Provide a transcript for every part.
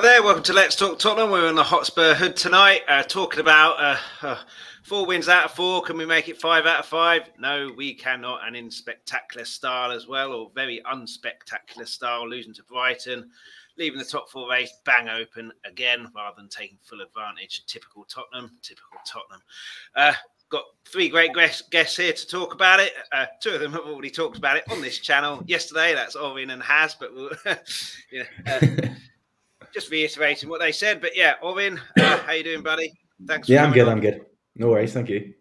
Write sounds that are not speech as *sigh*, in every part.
Hi there, welcome to Let's Talk Tottenham. We're in the Hotspur Hood tonight, uh, talking about uh, uh, four wins out of four. Can we make it five out of five? No, we cannot, and in spectacular style as well, or very unspectacular style, losing to Brighton, leaving the top four race bang open again, rather than taking full advantage. Typical Tottenham, typical Tottenham. Uh, got three great guests here to talk about it. Uh, two of them have already talked about it on this channel yesterday. That's Orien and Has, but we'll, *laughs* yeah, uh, *laughs* just reiterating what they said. But yeah, Orien, *coughs* uh, how you doing, buddy? Thanks. yeah, I'm good. On. I'm good. No worries. Thank you.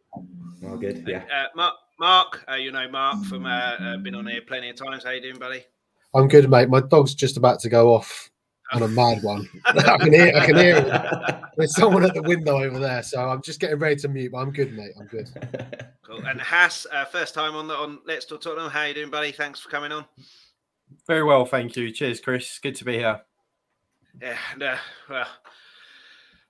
All good. Yeah. Uh, Mark, Mark uh, you know Mark from uh, uh, been on here plenty of times. How you doing, buddy? I'm good, mate. My dog's just about to go off on a mad one. *laughs* I can hear. I can hear. There's someone at the window over there, so I'm just getting ready to mute. But I'm good, mate. I'm good. *laughs* Cool. And Hass, uh, first time on the on Let's Talk Tottenham. How you doing, buddy? Thanks for coming on. Very well, thank you. Cheers, Chris. Good to be here. Yeah, uh, well,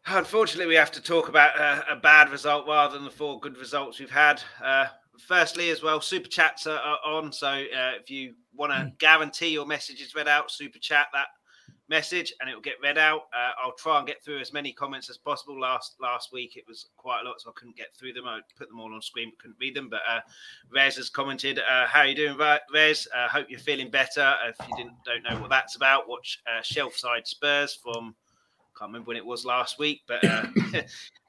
unfortunately, we have to talk about uh, a bad result rather than the four good results we've had. Uh, firstly, as well, super chats are, are on. So uh, if you want to hmm. guarantee your message is read out, super chat that message and it will get read out. Uh, I'll try and get through as many comments as possible. Last last week it was quite a lot, so I couldn't get through them. I put them all on screen, but couldn't read them. But uh, Rez has commented, uh, "How are you doing, Rez? Uh, hope you're feeling better. If you didn't don't know what that's about, watch uh, Shelfside Spurs from." Can't remember when it was last week, but uh, *coughs*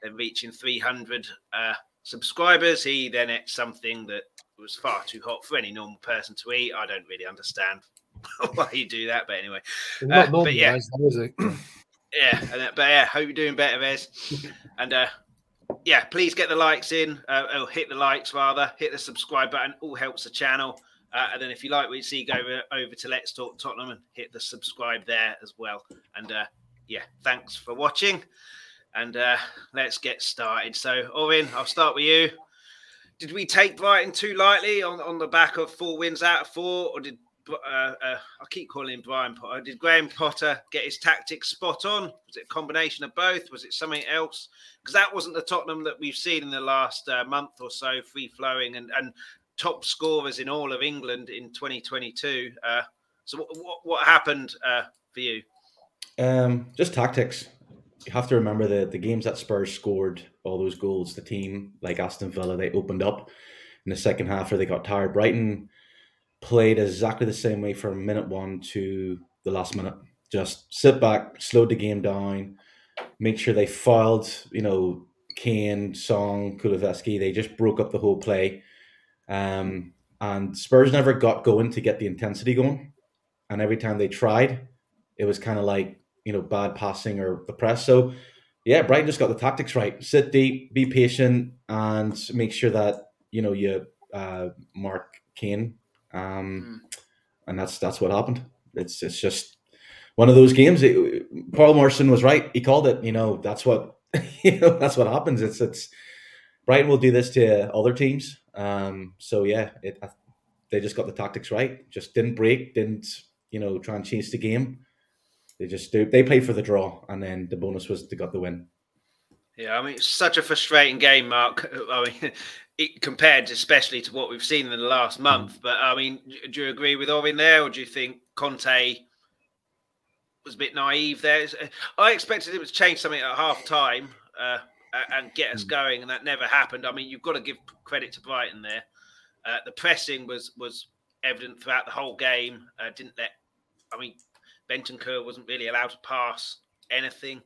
they're reaching 300 uh, subscribers. He then ate something that was far too hot for any normal person to eat. I don't really understand *laughs* why you do that, but anyway. Uh, but yeah, *clears throat* *clears throat* yeah, but yeah, hope you're doing better, Ez. and uh, yeah, please get the likes in, uh, or hit the likes rather, hit the subscribe button. All helps the channel. Uh, and then if you like what you see, go over, over to Let's Talk Tottenham and hit the subscribe there as well. And uh, yeah, thanks for watching. And uh, let's get started. So, Orien, I'll start with you. Did we take Brighton too lightly on, on the back of four wins out of four, or did uh, uh, I keep calling him Brian Potter. Did Graham Potter get his tactics spot on? Was it a combination of both? Was it something else? Because that wasn't the Tottenham that we've seen in the last uh, month or so, free flowing and, and top scorers in all of England in 2022. Uh, so, what, what, what happened uh, for you? Um, just tactics. You have to remember the the games that Spurs scored all those goals. The team like Aston Villa, they opened up in the second half, or they got tired. Brighton played exactly the same way from minute one to the last minute. Just sit back, slowed the game down, make sure they filed, you know, Kane, Son, Kulusevski. They just broke up the whole play. Um, and Spurs never got going to get the intensity going. And every time they tried, it was kind of like, you know, bad passing or the press. So, yeah, Brighton just got the tactics right. Sit deep, be patient, and make sure that, you know, you uh, mark Kane um, mm. and that's that's what happened. It's it's just one of those games. It, Paul Morrison was right. He called it. You know, that's what *laughs* you know. That's what happens. It's it's Brighton will do this to other teams. Um, so yeah, it they just got the tactics right. Just didn't break. Didn't you know try and change the game. They just do. They played for the draw, and then the bonus was they got the win. Yeah, I mean, it's such a frustrating game, Mark. *laughs* I mean, compared especially to what we've seen in the last hmm. month. But I mean, do you agree with Orien there, or do you think Conte was a bit naive there? I expected him to change something at half time uh, and get us hmm. going, and that never happened. I mean, you've got to give credit to Brighton there. Uh, the pressing was was evident throughout the whole game. Uh, didn't let, I mean, Bentancur wasn't really allowed to pass anything.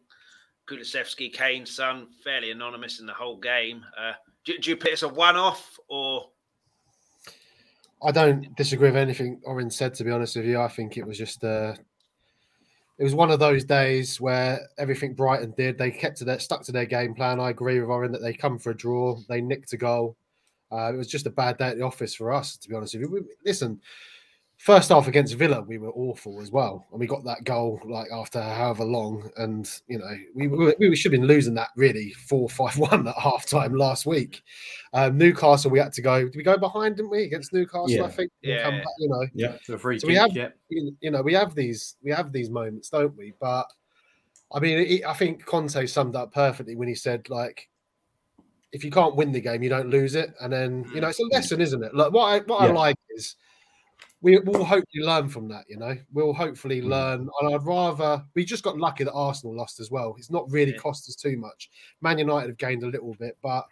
Kulusevski, Kane's Son, fairly anonymous in the whole game. Do, do you put it as a one-off or? I don't disagree with anything Orien said. To be honest with you, I think it was just uh, it was one of those days where everything Brighton did, they kept to their stuck to their game plan. I agree with Orien that they come for a draw, they nicked a goal. Uh, it was just a bad day at the office for us, to be honest with you. We, listen, first half against Villa, we were awful as well, and we got that goal like after however long, and you know we we, we should have been losing that really four five one at half time last week. Um, Newcastle, we had to go. Did we go behind? Didn't we against Newcastle? Yeah. I think. Yeah. Back, you know. Yeah. So kick, we have. Yeah. You know, we have these. We have these moments, don't we? But I mean, it, I think Conte summed up perfectly when he said like. If you can't win the game, you don't lose it, and then you know it's a mm. lesson, isn't it? Like what I what yeah. I like is we will hopefully learn from that. You know, we'll hopefully Mm. learn. And I'd rather we just got lucky that Arsenal lost as well. It's not really Yeah. cost us too much. Man United have gained a little bit, but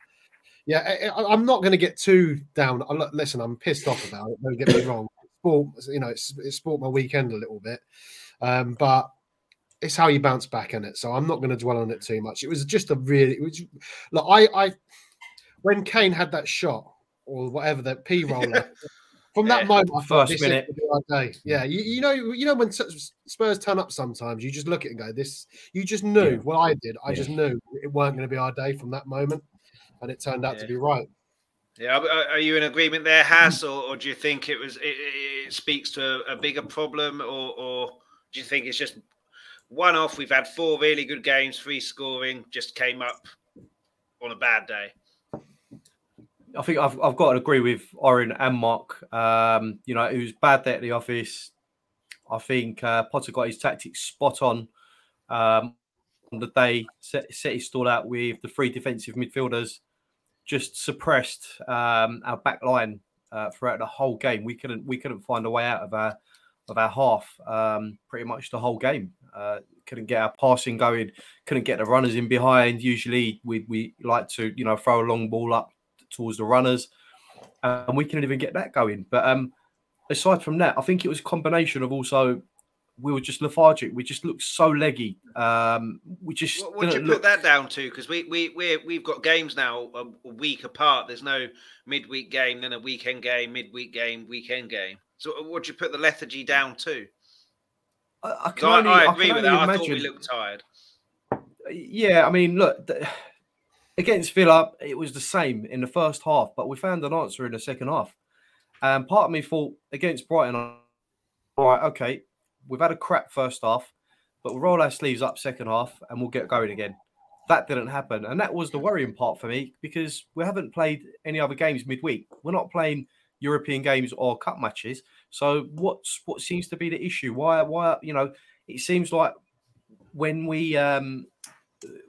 yeah, I, I'm not going to get too down. I, listen, I'm pissed off about it. Don't get me wrong. Sport, you know, it's, it sport my weekend a little bit, um, but it's how you bounce back in it. So I'm not going to dwell on it too much. It was just a really, it was, look, I, I, when Kane had that shot or whatever that P roller, *laughs* from that Yeah. moment, I thought First minute. is gonna be our day. Yeah, you, you know, you know when Spurs turn up, sometimes you just look at it and go, "This." You just knew. Yeah. Well, I did. I Yeah. just knew it weren't going to be our day from that moment, and it turned out to be right. Yeah, are, are you in agreement there, Haas, or, or do you think it was it, it it speaks to a, a bigger problem, or, or do you think it's just one off? We've had four really good games, three scoring, just came up on a bad day. I think I've, I've got to agree with Oren and Mark. Um, you know, it was bad day at the office. I think uh, Potter got his tactics spot on um, on the day. Set, set his stall out with the three defensive midfielders. Just suppressed um, our back line uh, throughout the whole game. We couldn't we couldn't find a way out of our of our half um, pretty much the whole game. Uh, couldn't get our passing going. Couldn't get the runners in behind. Usually we we like to you know throw a long ball up towards the runners, and we couldn't even get that going. But um, aside from that, I think it was a combination of also we were just lethargic. We just looked so leggy. Um, we just What would you didn't put that down to? Because we we we we've got games now a, week apart. There's no midweek game, then a weekend game, midweek game, weekend game. So what do you put the lethargy down to? I, I I, only, I I agree can with that. I thought we looked tired. Yeah, I mean, look, against Villa, it was the same in the first half, but we found an answer in the second half. And part of me thought against Brighton, all right, okay, we've had a crap first half, but we'll roll our sleeves up second half and we'll get going again. That didn't happen. And that was the worrying part for me because we haven't played any other games midweek. We're not playing European games or cup matches. So what's what seems to be the issue? Why why you know, it seems like when we um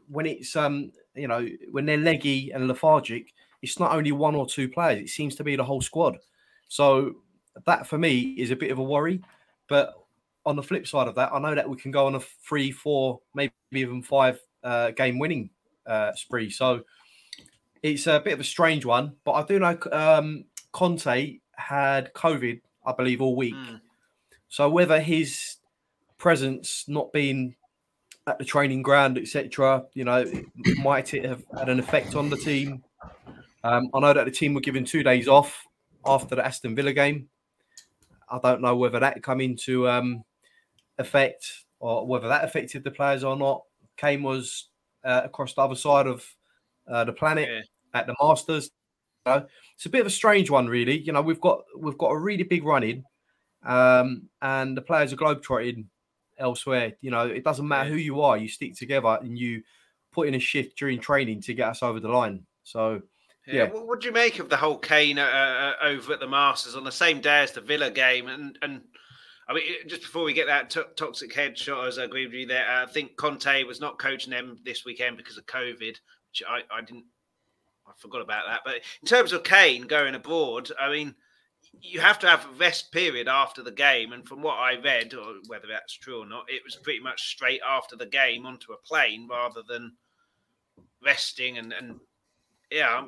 when it's um you know when they're leggy and lethargic, it's not only one or two players. It seems to be the whole squad. So that for me is a bit of a worry. But on the flip side of that, I know that we can go on a three, four, maybe even five uh, game winning uh, spree. So it's a bit of a strange one. But I do know um, Conte had COVID, I believe, all week. Mm. So whether his presence not being at the training ground, etc., you know, might it have had an effect on the team? Um, I know that the team were given two days off after the Aston Villa game. I don't know whether that come into um, effect or whether that affected the players or not. Kane was uh, across the other side of uh, the planet Yeah. at the Masters. You know, it's a bit of a strange one, really. You know, we've got we've got a really big run in, um, and the players are globetrotting elsewhere. You know, it doesn't matter who you are, you stick together and you put in a shift during training to get us over the line. So Yeah. Yeah. What, do you make of the whole Kane uh, uh, over at the Masters on the same day as the Villa game? And and I mean, just before we get that to- toxic headshot, as I agree with you there, uh, I think Conte was not coaching them this weekend because of COVID, which I, I didn't. I forgot about that. But in terms of Kane going abroad, I mean, you have to have a rest period after the game. And from what I read, or whether that's true or not, it was pretty much straight after the game onto a plane rather than resting and and yeah.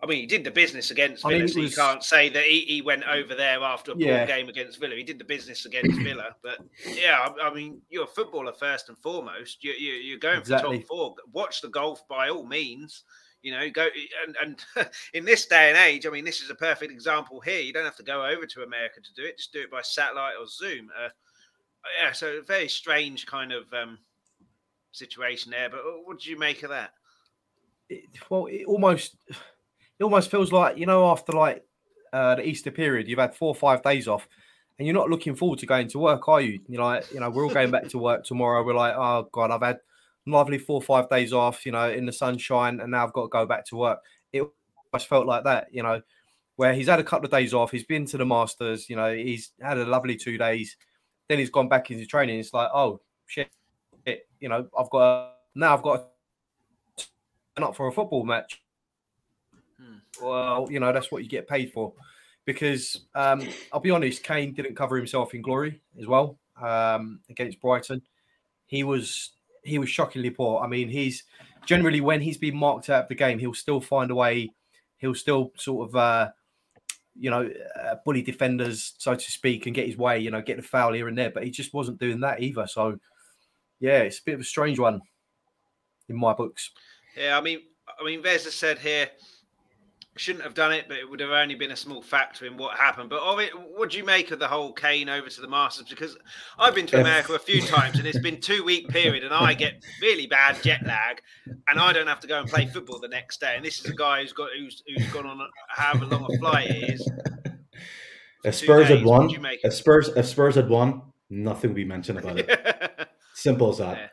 I mean, he did the business against I Villa, mean, so was- you can't say that he, he went over there after a poor game against Villa. He did the business against *clears throat* Villa, but yeah, I, I mean, you're a footballer first and foremost. You, you, you're going Exactly. for top four. Watch the golf by all means. You know, go and and *laughs* in this day and age, I mean, this is a perfect example here. You don't have to go over to America to do it; just do it by satellite or Zoom. Uh, yeah, so very strange kind of um, situation there. But what did you make of that? it, well, it almost it almost feels like you know after like uh, the Easter period, you've had four or five days off, and you're not looking forward to going to work, are you? You know, like, you know, we're all going back to work tomorrow. We're like, oh god, I've had lovely four or five days off, you know, in the sunshine, and now I've got to go back to work. It almost felt like that, you know, where he's had a couple of days off, he's been to the Masters, you know, he's had a lovely two days, then he's gone back into training. It's like, oh shit, you know, I've got now I've got to turn up for a football match. Hmm. Well, you know, that's what you get paid for. because um, I'll be honest, Kane didn't cover himself in glory as well um, against Brighton. He was he was shockingly poor. I mean, he's generally when he's been marked out of the game, he'll still find a way. He'll still sort of uh, you know uh, bully defenders, so to speak, and get his way. You know, get the foul here and there. But he just wasn't doing that either. So yeah, it's a bit of a strange one in my books. Yeah, I mean, I mean, Vez has said here shouldn't have done it, but it would have only been a small factor in what happened. But of it, what do you make of the whole Kane over to the Masters? Because I've been to America a few times, and it's been two week period, and I get really bad jet lag, and I don't have to go and play football the next day. And this is a guy who's got who's who's gone on however long a flight it is. *laughs* If Spurs had won, if Spurs if Spurs had won, nothing would be mentioned about it. *laughs* Simple as that. Yeah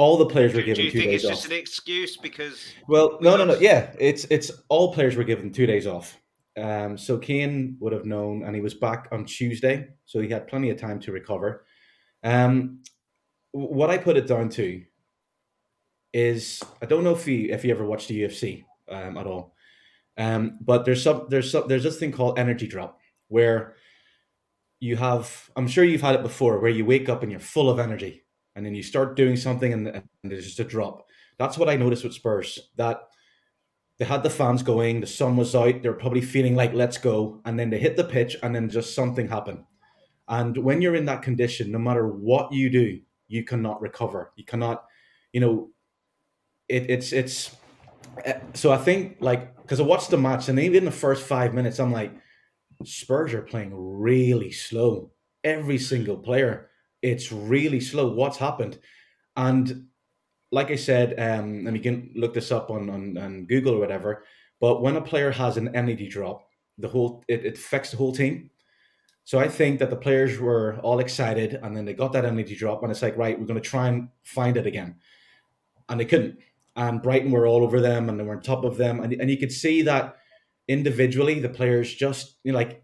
all the players were given do you two think days it's off. just an excuse because? Well, no, no, no. Yeah, it's it's all players were given two days off. Um, so Kane would have known, and he was back on Tuesday, so he had plenty of time to recover. Um, what I put it down to is I don't know if you if you ever watched the UFC um, at all, um, but there's some there's some there's this thing called energy drop where you have I'm sure you've had it before where you wake up and you're full of energy and then you start doing something and, and there's just a drop. That's what I noticed with Spurs. That they had the fans going, the sun was out, they're probably feeling like let's go, and then they hit the pitch and then just something happened. And when you're in that condition, no matter what you do, you cannot recover. You cannot, you know, it, it's it's. Eh, so I think like because I watched the match and even in the first five minutes, I'm like, Spurs are playing really slow. Every single player it's really slow. What's happened? And like I said, um, and you can look this up on, on, on Google or whatever. But when a player has an energy drop, the whole it, it affects the whole team. So I think that the players were all excited, and then they got that energy drop, and it's like, right, we're going to try and find it again, and they couldn't. And Brighton were all over them, and they were on top of them, and, and you could see that individually, the players just you know, like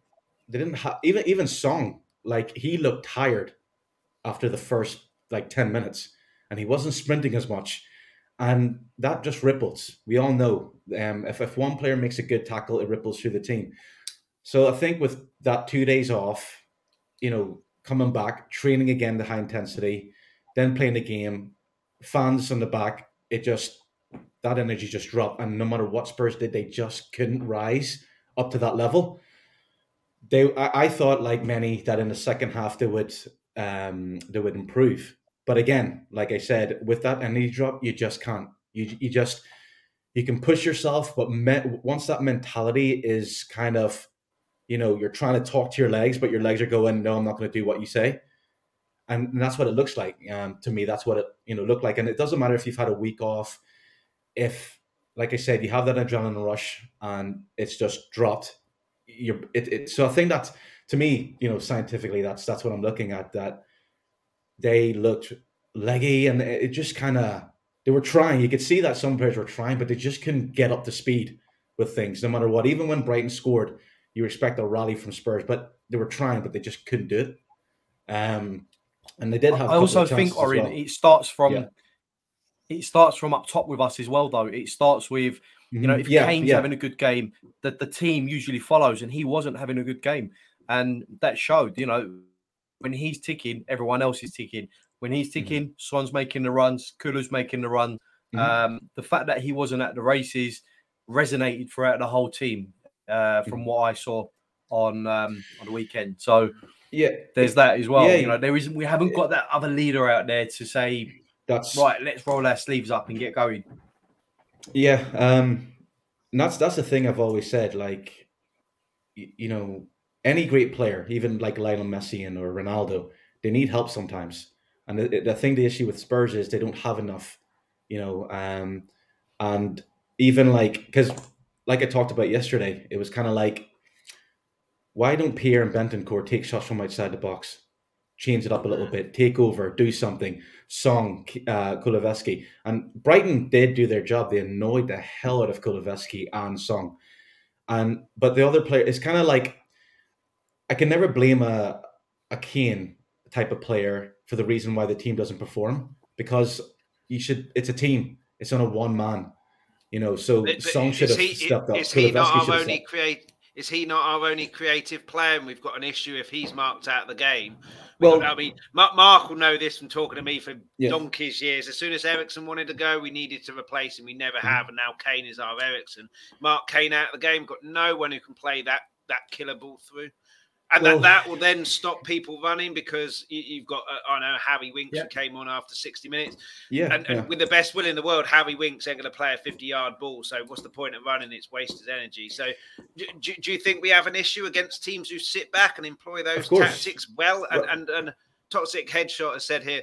they didn't have even even Son, like he looked tired after the first like 10 minutes and he wasn't sprinting as much. And that just ripples. We all know um, if, if one player makes a good tackle it ripples through the team. So i think with that two days off you know coming back training again the high intensity then playing the game fans on the back it just that energy just dropped. And no matter what spurs did they just couldn't rise up to that level. They I, I thought like many that in the second half they would um, they would improve. But again, like I said, with that energy drop, you just can't. You you just you can push yourself, but me, once that mentality is kind of, you know, you're trying to talk to your legs, but your legs are going, no, I'm not going to do what you say, and, and that's what it looks like. Um, to me, that's what it you know looked like, and it doesn't matter if you've had a week off, if like I said, you have that adrenaline rush and it's just dropped. You're it, it so I think that to me, you know, scientifically, that's that's what I'm looking at. That they looked leggy, and it just kind of they were trying. You could see that some players were trying, but they just couldn't get up to speed with things, no matter what. Even when Brighton scored, you expect a rally from Spurs, but they were trying, but they just couldn't do it. Um, and they did have. I also think, Orin, well. it starts from. Yeah. It starts from up top with us as well, though. It starts with you know, mm-hmm. if yeah, Kane's yeah. having a good game, that the team usually follows, and he wasn't having a good game and that showed. You know, when he's ticking, everyone else is ticking. When he's mm-hmm. ticking, mm-hmm. Son's making the runs, Kulu's making the run. Mm-hmm. Um, the fact that he wasn't at the races resonated throughout the whole team, uh, from mm-hmm. what I saw on um, on the weekend. So yeah, there's that as well. Yeah, you know, there isn't. We haven't got that other leader out there to say that's right. Let's roll our sleeves up and get going. Yeah, um, and that's that's the thing I've always said. Like, you, you know, any great player, even like Lionel Messi and or Ronaldo, they need help sometimes. And the, the thing, the issue with Spurs is they don't have enough, you know. Um, and even like because, like I talked about yesterday, it was kind of like, why don't Pierre and Bentancur take shots from outside the box, change it up a little bit, take over, do something? Son, uh, and Brighton did do their job. They annoyed the hell out of Kulusevski and Son, and but the other player, it's kind of like I can never blame a a Kane type of player for the reason why the team doesn't perform because you should. It's a team. It's on a one man. You know, so but, but should have he, stepped up. Is he not our only create? Is he not our only creative player? And we've got an issue if he's marked out of the game. Well- I mean, Mark, Mark will know this from talking to me for Yeah. donkey's years. As soon as Eriksen wanted to go, we needed to replace him. We never Mm-hmm. have, and now Kane is our Eriksen. Mark Kane out of the game, got no one who can play that that killer ball through. And Well- that, that will then stop people running because you, you've got, uh, I know, Harry Winks Yeah. who came on after 60 minutes. Yeah, And, and yeah. with the best will in the world, Harry Winks ain't going to play a 50 yard ball. So what's the point of running? It's wasted energy. So do, do, do you think we have an issue against teams who sit back and employ those tactics well? And, Well- and, and Toxic Headshot has said here,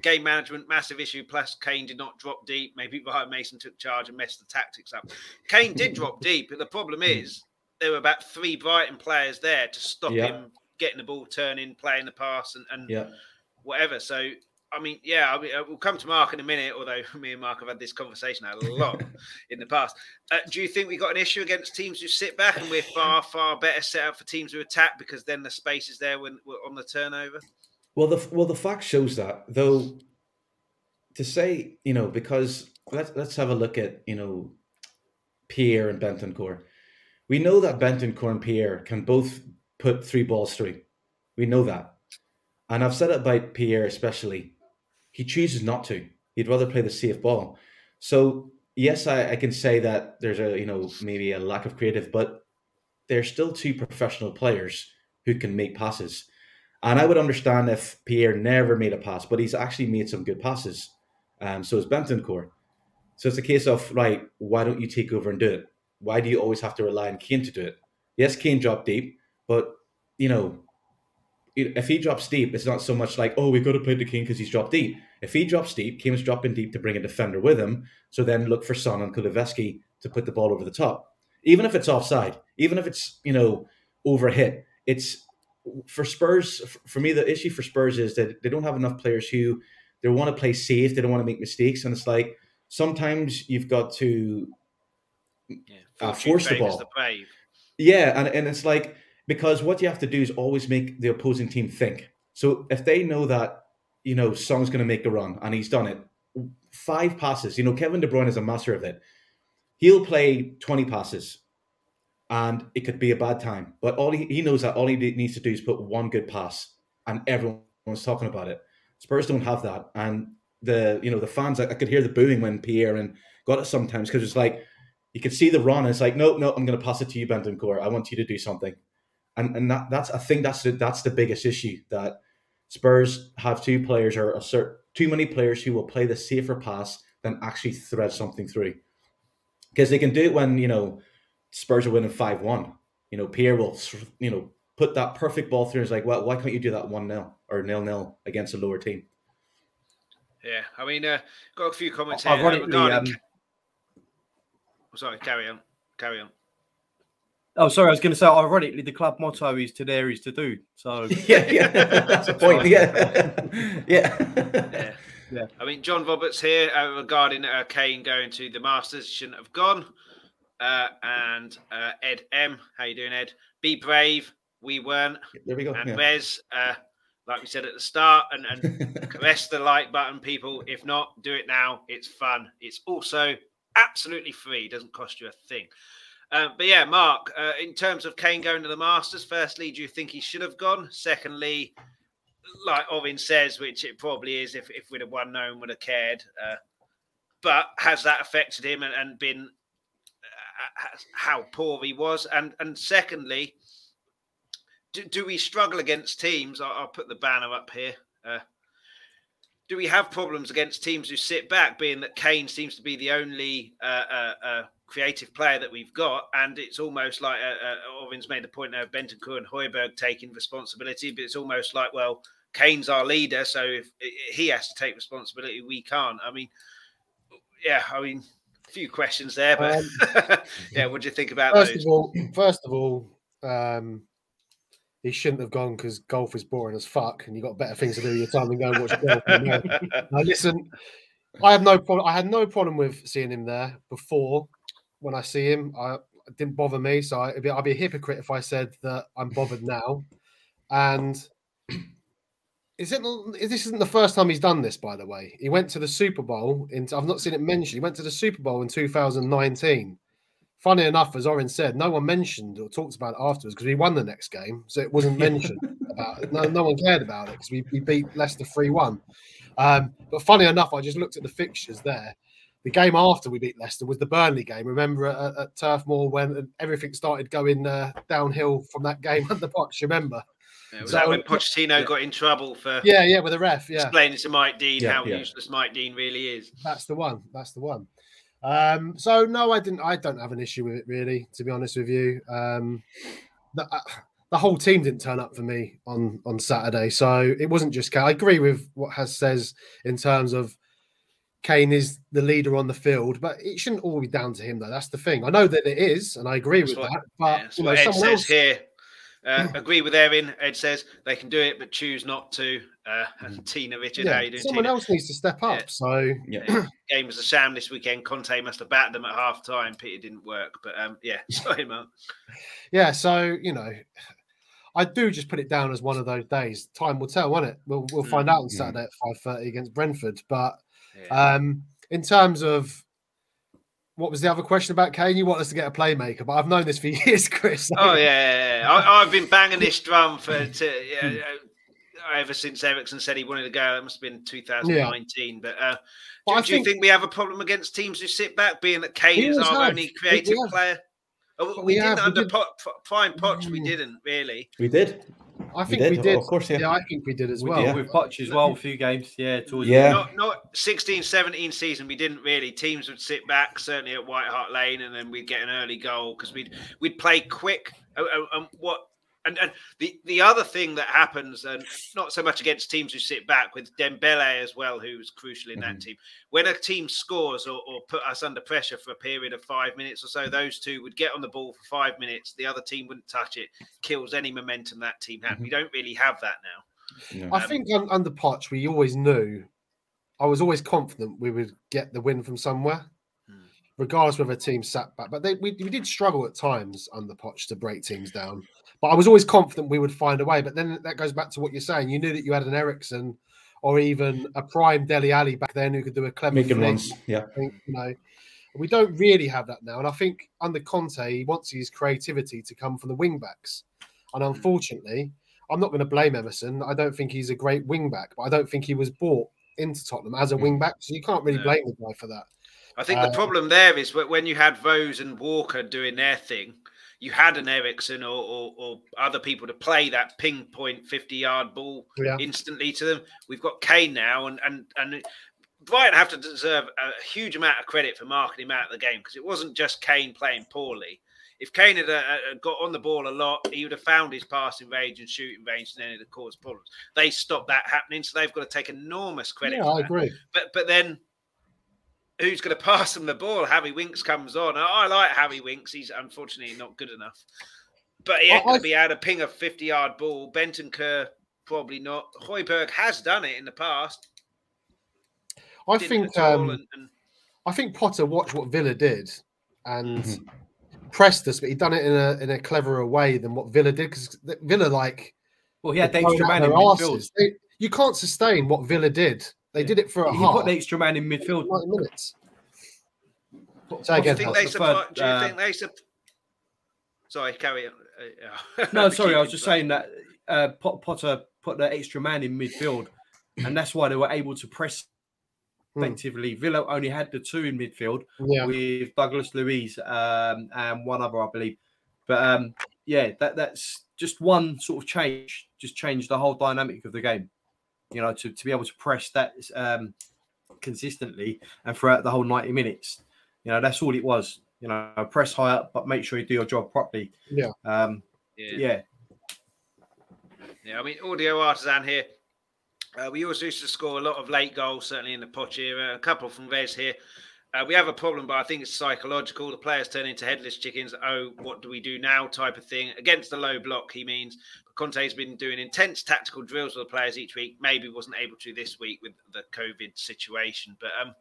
game management, massive issue. Plus, Kane did not drop deep. Maybe Ryan Mason took charge and messed the tactics up. Kane did drop deep, but the problem is there were about three Brighton players there to stop Yeah. him getting the ball turning, playing the pass, and, and yeah. whatever. So, I mean, yeah, I mean, uh, we'll come to Mark in a minute. Although *laughs* me and Mark have had this conversation a lot *laughs* in the past. Uh, do you think we got an issue against teams who sit back, and we're far, far better set up for teams who attack because then the space is there when we're on the turnover? Well, the well the fact shows that though. To say you know because let's let's have a look at you know Pierre and Bentancur. We know that Bentancur and Pierre can both put three balls through. We know that, and I've said it about Pierre especially. He chooses not to. He'd rather play the safe ball. So yes, I, I can say that there's a you know maybe a lack of creative, but they're still two professional players who can make passes. And I would understand if Pierre never made a pass, but he's actually made some good passes. Um, so is Bentancur. So it's a case of right, why don't you take over and do it? Why do you always have to rely on Kane to do it? Yes, Kane dropped deep, but you know, if he drops deep, it's not so much like, oh, we've got to play to Kane because he's dropped deep. If he drops deep, Kane's dropping deep to bring a defender with him. So then look for Son and Kulusevski to put the ball over the top. Even if it's offside, even if it's, you know, overhit, it's for Spurs, for me, the issue for Spurs is that they don't have enough players who they want to play safe. They don't want to make mistakes. And it's like sometimes you've got to Yeah, Uh, Fortune force the ball. The. Yeah, and, and it's like because what you have to do is always make the opposing team think. So if they know that, you know, Son's going to make the run and he's done it, five passes, you know, Kevin De Bruyne is a master of it. He'll play 20 passes and it could be a bad time. But all he, he knows that all he needs to do is put one good pass and everyone's talking about it. Spurs don't have that. And the, you know, the fans, I, I could hear the booing when Pierre and got it sometimes because it's like, you could see the run. And it's like, no, no, I'm going to pass it to you, Bentancur. I want you to do something. And and that, that's I think that's the, that's the biggest issue that Spurs have two players or a cert, too many players who will play the safer pass than actually thread something through. Because they can do it when you know Spurs are winning five one. You know, Pierre will you know put that perfect ball through. And it's like, well, why can't you do that one 0 or nil nil against a lower team? Yeah, I mean, uh, got a few comments here uh, Ironically, regarding. um, sorry, carry on, carry on. Oh, sorry, I was going to say, ironically, the club motto is to dare is to do. So, *laughs* yeah, yeah, *laughs* that's a point. Yeah, yeah. Yeah. Yeah. I mean, John Roberts here uh, regarding uh, Kane going to the Masters shouldn't have gone. Uh, and uh, Ed M, how you doing, Ed? Be brave. We weren't. There we go. And yeah. Rez, uh, like we said at the start, and, and *laughs* caress the like button, people. If not, do it now. It's fun. It's also absolutely free. Doesn't cost you a thing. Uh, but yeah, Mark, uh, in terms of Kane going to the Masters, firstly, do you think he should have gone? Secondly, like Ovin says, which it probably is if, if we'd have won, no one would have cared. Uh, but has that affected him and, and been uh, how poor he was? And and secondly, do, do we struggle against teams? I'll, I'll put the banner up here. Do we have problems against teams who sit back, being that Kane seems to be the only uh, uh, uh, creative player that we've got? And it's almost like uh, uh, Orvin's made the point now of Bentancur and Højbjerg taking responsibility, but it's almost like, well, Kane's our leader, so if he has to take responsibility, we can't. I mean, yeah, I mean, a few questions there, but *laughs* yeah, what do you think about First those? of all, first of all, um, he shouldn't have gone because golf is boring as fuck, and you got better things to do with your time than go and watch golf. *laughs* Now, listen, I have no problem. I had no problem with seeing him there before. When I see him, I it didn't bother me. So I, would be, I'd be a hypocrite if I said that I'm bothered now. And is it? This isn't the first time he's done this, by the way. He went to the Super Bowl. In, I've not seen it mentioned. He went to the Super Bowl in 2019 funny enough, as Oren said, no one mentioned or talked about it afterwards because we won the next game, so it wasn't mentioned about it. No, no one cared about it because we, we beat Leicester three one. Um, but funny enough, I just looked at the fixtures there. The game after we beat Leicester was the Burnley game. Remember at, at Turf Moor when everything started going uh, downhill from that game at the box. Remember? Yeah, was So- that when Pochettino yeah. got in trouble for Yeah, yeah, with the ref. Yeah, explaining to Mike Dean Yeah, how yeah. useless Mike Dean really is? That's the one. That's the one. Um, so no, I didn't. I don't have an issue with it really, to be honest with you. Um, the, uh, the whole team didn't turn up for me on on Saturday, so it wasn't just Kane. I agree with what Has says in terms of Kane is the leader on the field, but it shouldn't all be down to him though. That's the thing. I know that it is, and I agree That's with what- that. But Yeah, you know, Ed someone says else. here. Uh, agree with Erin. Ed says they can do it, but choose not to. Uh, and *laughs* Tina Richard, how you doing, someone Tina? else needs to step up. Yeah. So Yeah. *clears throat* Game was a sham this weekend. Conte must have battered them at half time. Peter didn't work, but um, yeah, *laughs* sorry, Mark. yeah, so you know, I do just put it down as one of those days. Time will tell, won't it? We'll we'll find out on Mm. Saturday at five thirty against Brentford. But Yeah. um, in terms of what was the other question about Kane? You want us to get a playmaker, but I've known this for *laughs* years, Chris. Oh yeah, yeah, yeah. I, I've been banging this drum for to, yeah, uh, ever since Eriksen said he wanted to go. That must have been 2019. But uh, Well, do, I do you think- think we have a problem against teams who sit back, being that Kane is our have. only We- we creative player? Oh, we, we didn't have, we under did- pot, fine Poch. We didn't really. We did. I think did, we did. of course, yeah. I think we did as We well. did with Poch as well, a few games. Yeah, towards the Yeah. Not not 16, 17 season. We didn't really. Teams would sit back, certainly at White Hart Lane, and then we'd get an early goal because we'd we'd play quick. And, and- and what and, and the the other thing that happens, and not so much against teams who sit back, with Dembele as well, who's crucial in that team. When a team scores or, or put us under pressure for a period of five minutes or so, those two would get on the ball for five minutes. The other team wouldn't touch it. Kills any momentum that team had. We don't really have that now. No. I Um, think un, under Poch, we always knew. I was always confident we would get the win from somewhere. Regardless whether a team sat back. But they, we, we did struggle at times under Poch to break teams down. But I was always confident we would find a way. But then that goes back to what you're saying. You knew that you had an Eriksen or even a prime Dele Alli back then who could do a clever flick. Yeah. Think, you know, we don't really have that now. And I think under Conte, he wants his creativity to come from the wing backs. And unfortunately, I'm not going to blame Emerson. I don't think he's a great wing back, but I don't think he was bought into Tottenham as a mm. wing back. So you can't really blame the guy for that. I think Uh, the problem there is wh- when you had Rose and Walker doing their thing, you had an Eriksen or, or, or other people to play that ping point 50 yard ball Yeah. instantly to them. We've got Kane now, and and and Brighton have to deserve a huge amount of credit for marking him out of the game because it wasn't just Kane playing poorly. If Kane had uh, uh, got on the ball a lot, he would have found his passing range and shooting range, and then it'd have caused problems. They stopped that happening, so they've got to take enormous credit. Yeah, for I that agree. but but then who's going to pass them the ball? Harry Winks comes on. I like Harry Winks. He's unfortunately not good enough. But he ain't I- going to be able to ping a 50 yard ball. Bentancur, probably not. Højbjerg has done it in the past. I Didn't think um, and, and I think Potter watched what Villa did and Mhm. pressed us, but he'd done it in a in a cleverer way than what Villa did because Villa like Well, yeah, had the were extra throwing man out in their midfield. arses. They- you can't sustain what Villa did. They did it for a He half, put the extra man in midfield. 90 minutes. Put- Say do you think Hal. they the supply, third, do you uh, think they sup- Sorry, carry on. Uh. No, *laughs* sorry, I was just it- saying that uh, Potter put the extra man in midfield, and that's why they were able to press Hmm. effectively. Villa only had the two in midfield Yeah, with Douglas Luiz um, and one other, I believe. But um, yeah, that that's just one sort of change, just changed the whole dynamic of the game. You know, to, to be able to press that um, consistently and throughout the whole 90 minutes. You know, that's all it was. You know, press high up, but make sure you do your job properly. Yeah. Um, Yeah. yeah. Yeah, I mean, audio artisan here. Uh, we always used to score a lot of late goals, certainly in the Poch era. A couple from Vez here. Uh, we have a problem, but I think it's psychological. The players turn into headless chickens. Oh, what do we do now? Type of thing. Against the low block, he means. But Conte's been doing intense tactical drills with the players each week. Maybe wasn't able to this week with the COVID situation. But um,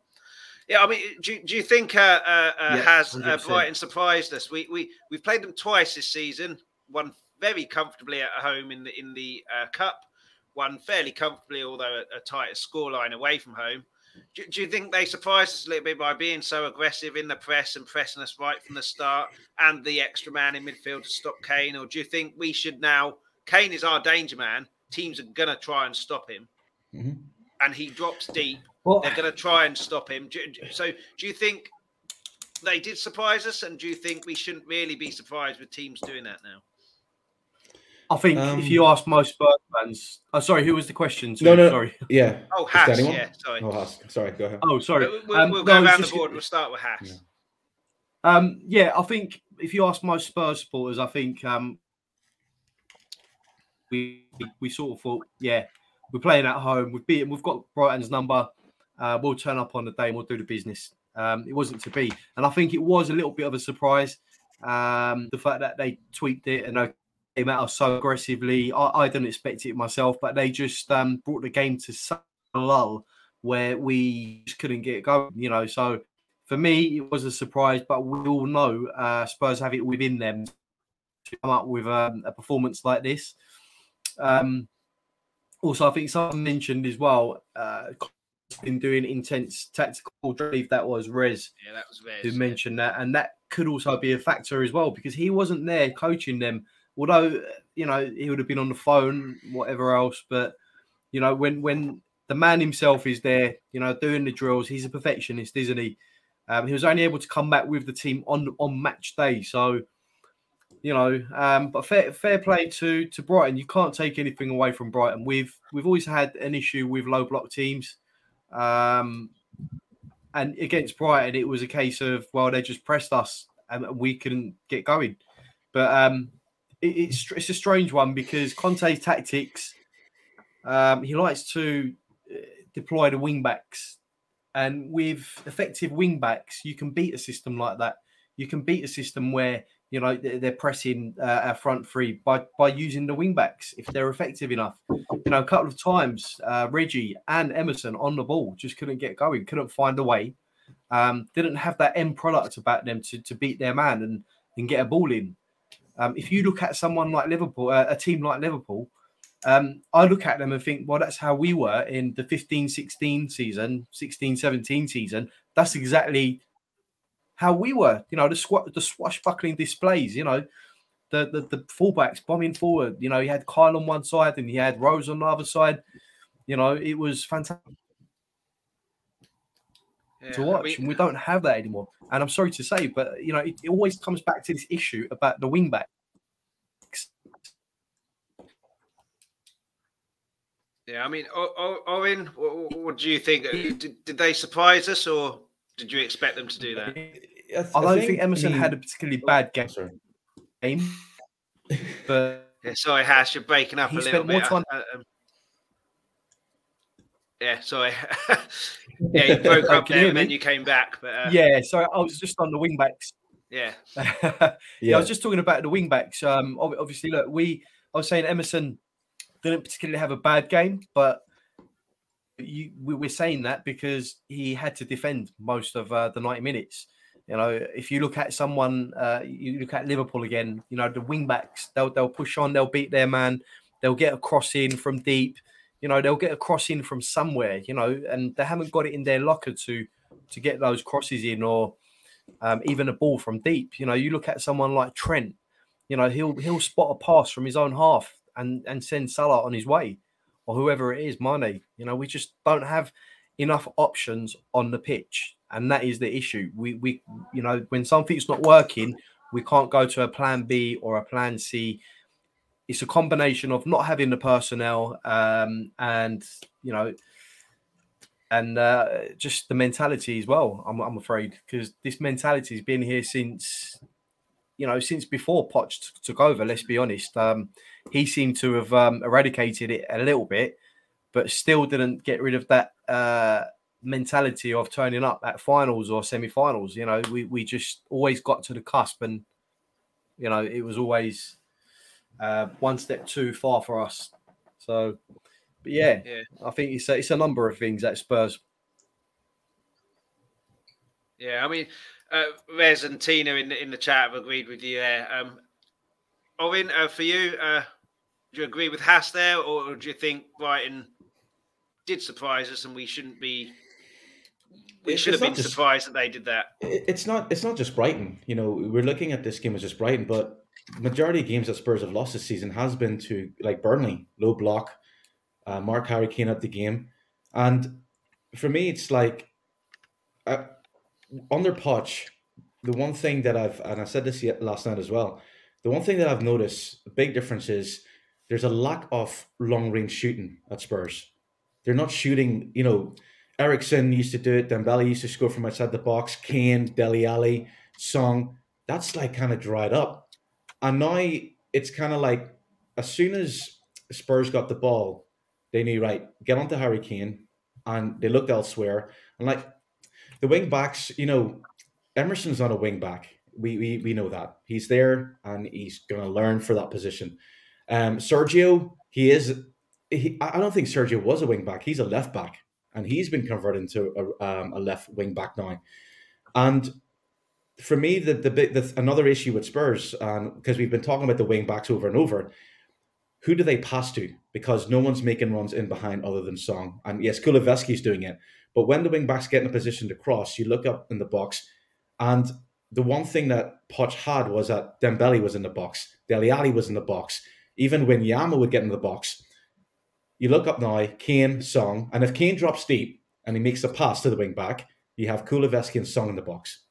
yeah, I mean, do, you- do you think uh, uh, uh, Yeah, has uh, 100%. Brighton surprised us? We we we've played them twice this season. One very comfortably at home in the in the uh, cup. One fairly comfortably, although a, a tighter scoreline away from home. Do, do, you think they surprised us a little bit by being so aggressive in the press and pressing us right from the start and the extra man in midfield to stop Kane? Or do you think we should now? Kane is our danger man. Teams are going to try and stop him. Mm-hmm. And he drops deep. Well, They're going to try and stop him. Do, so do you think they did surprise us? And do you think we shouldn't really be surprised with teams doing that now? I think um, if you ask most Spurs fans, oh, sorry, who was the question? no, no, sorry. Yeah. Oh, Haas. Yeah, sorry. Oh, Haas. Sorry, go ahead. Oh, sorry. We'll, um, we'll go no, around the board. We'll start with Haas. Yeah. Um, yeah, I think if you ask most Spurs supporters, I think um, we we sort of thought, yeah, we're playing at home. We've beaten. We've got Brighton's number. Uh, we'll turn up on the day and we'll do the business. Um, it wasn't to be, and I think it was a little bit of a surprise. Um, the fact that they tweaked it and came out so aggressively. I, I didn't expect it myself, but they just um, brought the game to such a lull where we just couldn't get going. You know, so for me it was a surprise, but we all know uh, Spurs have it within them to come up with um, a performance like this. Um, also, I think someone mentioned as well. Uh, been doing intense tactical drive. That was Rez. Yeah, that was Rez. Who mentioned that, and that could also be a factor as well because he wasn't there coaching them although you know he would have been on the phone, whatever else, but you know when when the man himself is there, you know, doing the drills, he's a perfectionist, isn't he? Um, he was only able to come back with the team on on match day, so you know. Um, but fair fair play to to Brighton. You can't take anything away from Brighton. We've we've always had an issue with low block teams. Um, and against Brighton, it was a case of well, they just pressed us and we couldn't get going. But um, it's it's a strange one because Conte's tactics. Um, he likes to uh, deploy the wing backs, and with effective wing backs, you can beat a system like that. You can beat a system where you know they're pressing uh, our front three by by using the wing backs if they're effective enough. You know, a couple of times uh, Reggie and Emerson on the ball just couldn't get going, couldn't find a way, um, didn't have that end product about them to to beat their man and and get a ball in. Um, if you look at someone like Liverpool, uh, a team like Liverpool, um, I look at them and think, well, that's how we were in the 15 16 season, 16 17 season. That's exactly how we were. You know, the, the swashbuckling displays, you know, the, the, the fullbacks bombing forward. You know, he had Kyle on one side and he had Rose on the other side. You know, it was fantastic yeah, to watch, I mean, and we don't have that anymore. And I'm sorry to say, but you know, it, it always comes back to this issue about the wingback. Yeah, I mean, Owen, what, what do you think? Uh, did, did, they surprise us, or did you expect them to do that? I, th- I don't think, think Emerson he... had a particularly bad game. game *laughs* but yeah, sorry, Hash, you're breaking up a little bit. Time... I, um, yeah, sorry. *laughs* yeah, you *laughs* broke up there and then you came back. But uh... yeah, so I was just on the wing backs. Yeah. yeah. *laughs* yeah, I was just talking about the wing backs. Um, obviously, look, we I was saying Emerson didn't particularly have a bad game, but you we're saying that because he had to defend most of uh, the 90 minutes. You know, if you look at someone, uh, you look at Liverpool again. You know, the wing backs they'll they'll push on, they'll beat their man, they'll get a cross in from deep you know they'll get a cross in from somewhere you know and they haven't got it in their locker to to get those crosses in or um, even a ball from deep you know you look at someone like trent you know he'll he'll spot a pass from his own half and and send salah on his way or whoever it is Mane. you know we just don't have enough options on the pitch and that is the issue we we you know when something's not working we can't go to a plan b or a plan c it's a combination of not having the personnel um, and you know and uh, just the mentality as well. I'm, I'm afraid because this mentality has been here since you know since before Poch took over. Let's be honest. Um, he seemed to have um, eradicated it a little bit, but still didn't get rid of that uh, mentality of turning up at finals or semi-finals. You know, we we just always got to the cusp, and you know it was always uh, one step too far for us. So, but yeah, yeah. I think it's a, it's a number of things at Spurs. Yeah, I mean, uh, Rez and Tina in the, in the chat have agreed with you there. Um, Owen, uh, for you, uh, do you agree with Haas there, or do you think Brighton did surprise us and we shouldn't be we should have been just, surprised that they did that. It's not. It's not just Brighton. You know, we're looking at this game as just Brighton, but majority of games that Spurs have lost this season has been to like Burnley, low block. Uh, Mark Harry Kane at the game, and for me, it's like uh, under Poch. The one thing that I've and I said this last night as well. The one thing that I've noticed, a big difference is there's a lack of long range shooting at Spurs. They're not shooting, you know, Eriksen used to do it. Dembele used to score from outside the box. Kane, Dele Alli, Son. That's like kind of dried up. And now it's kind of like as soon as Spurs got the ball, they knew right get onto Harry Kane, and they looked elsewhere. And like the wing backs, you know, Emerson's not a wing back. We we we know that he's there and he's going to learn for that position. Um, Sergio, he is. He, I don't think Sergio was a wing back. He's a left back and he's been converted into a, um, a left wing back now. And for me, the the the, another issue with Spurs, because we've been talking about the wing backs over and over, who do they pass to? Because no one's making runs in behind other than Son. And yes, Kulusevski's doing it. But when the wing backs get in a position to cross, you look up in the box, and the one thing that Poch had was that Dembele was in the box, Dele Alli was in the box. Even when Yama would get in the box, you look up now, Kane, Son, and if Kane drops deep and he makes a pass to the wing back, you have Kulusevski and Son in the box,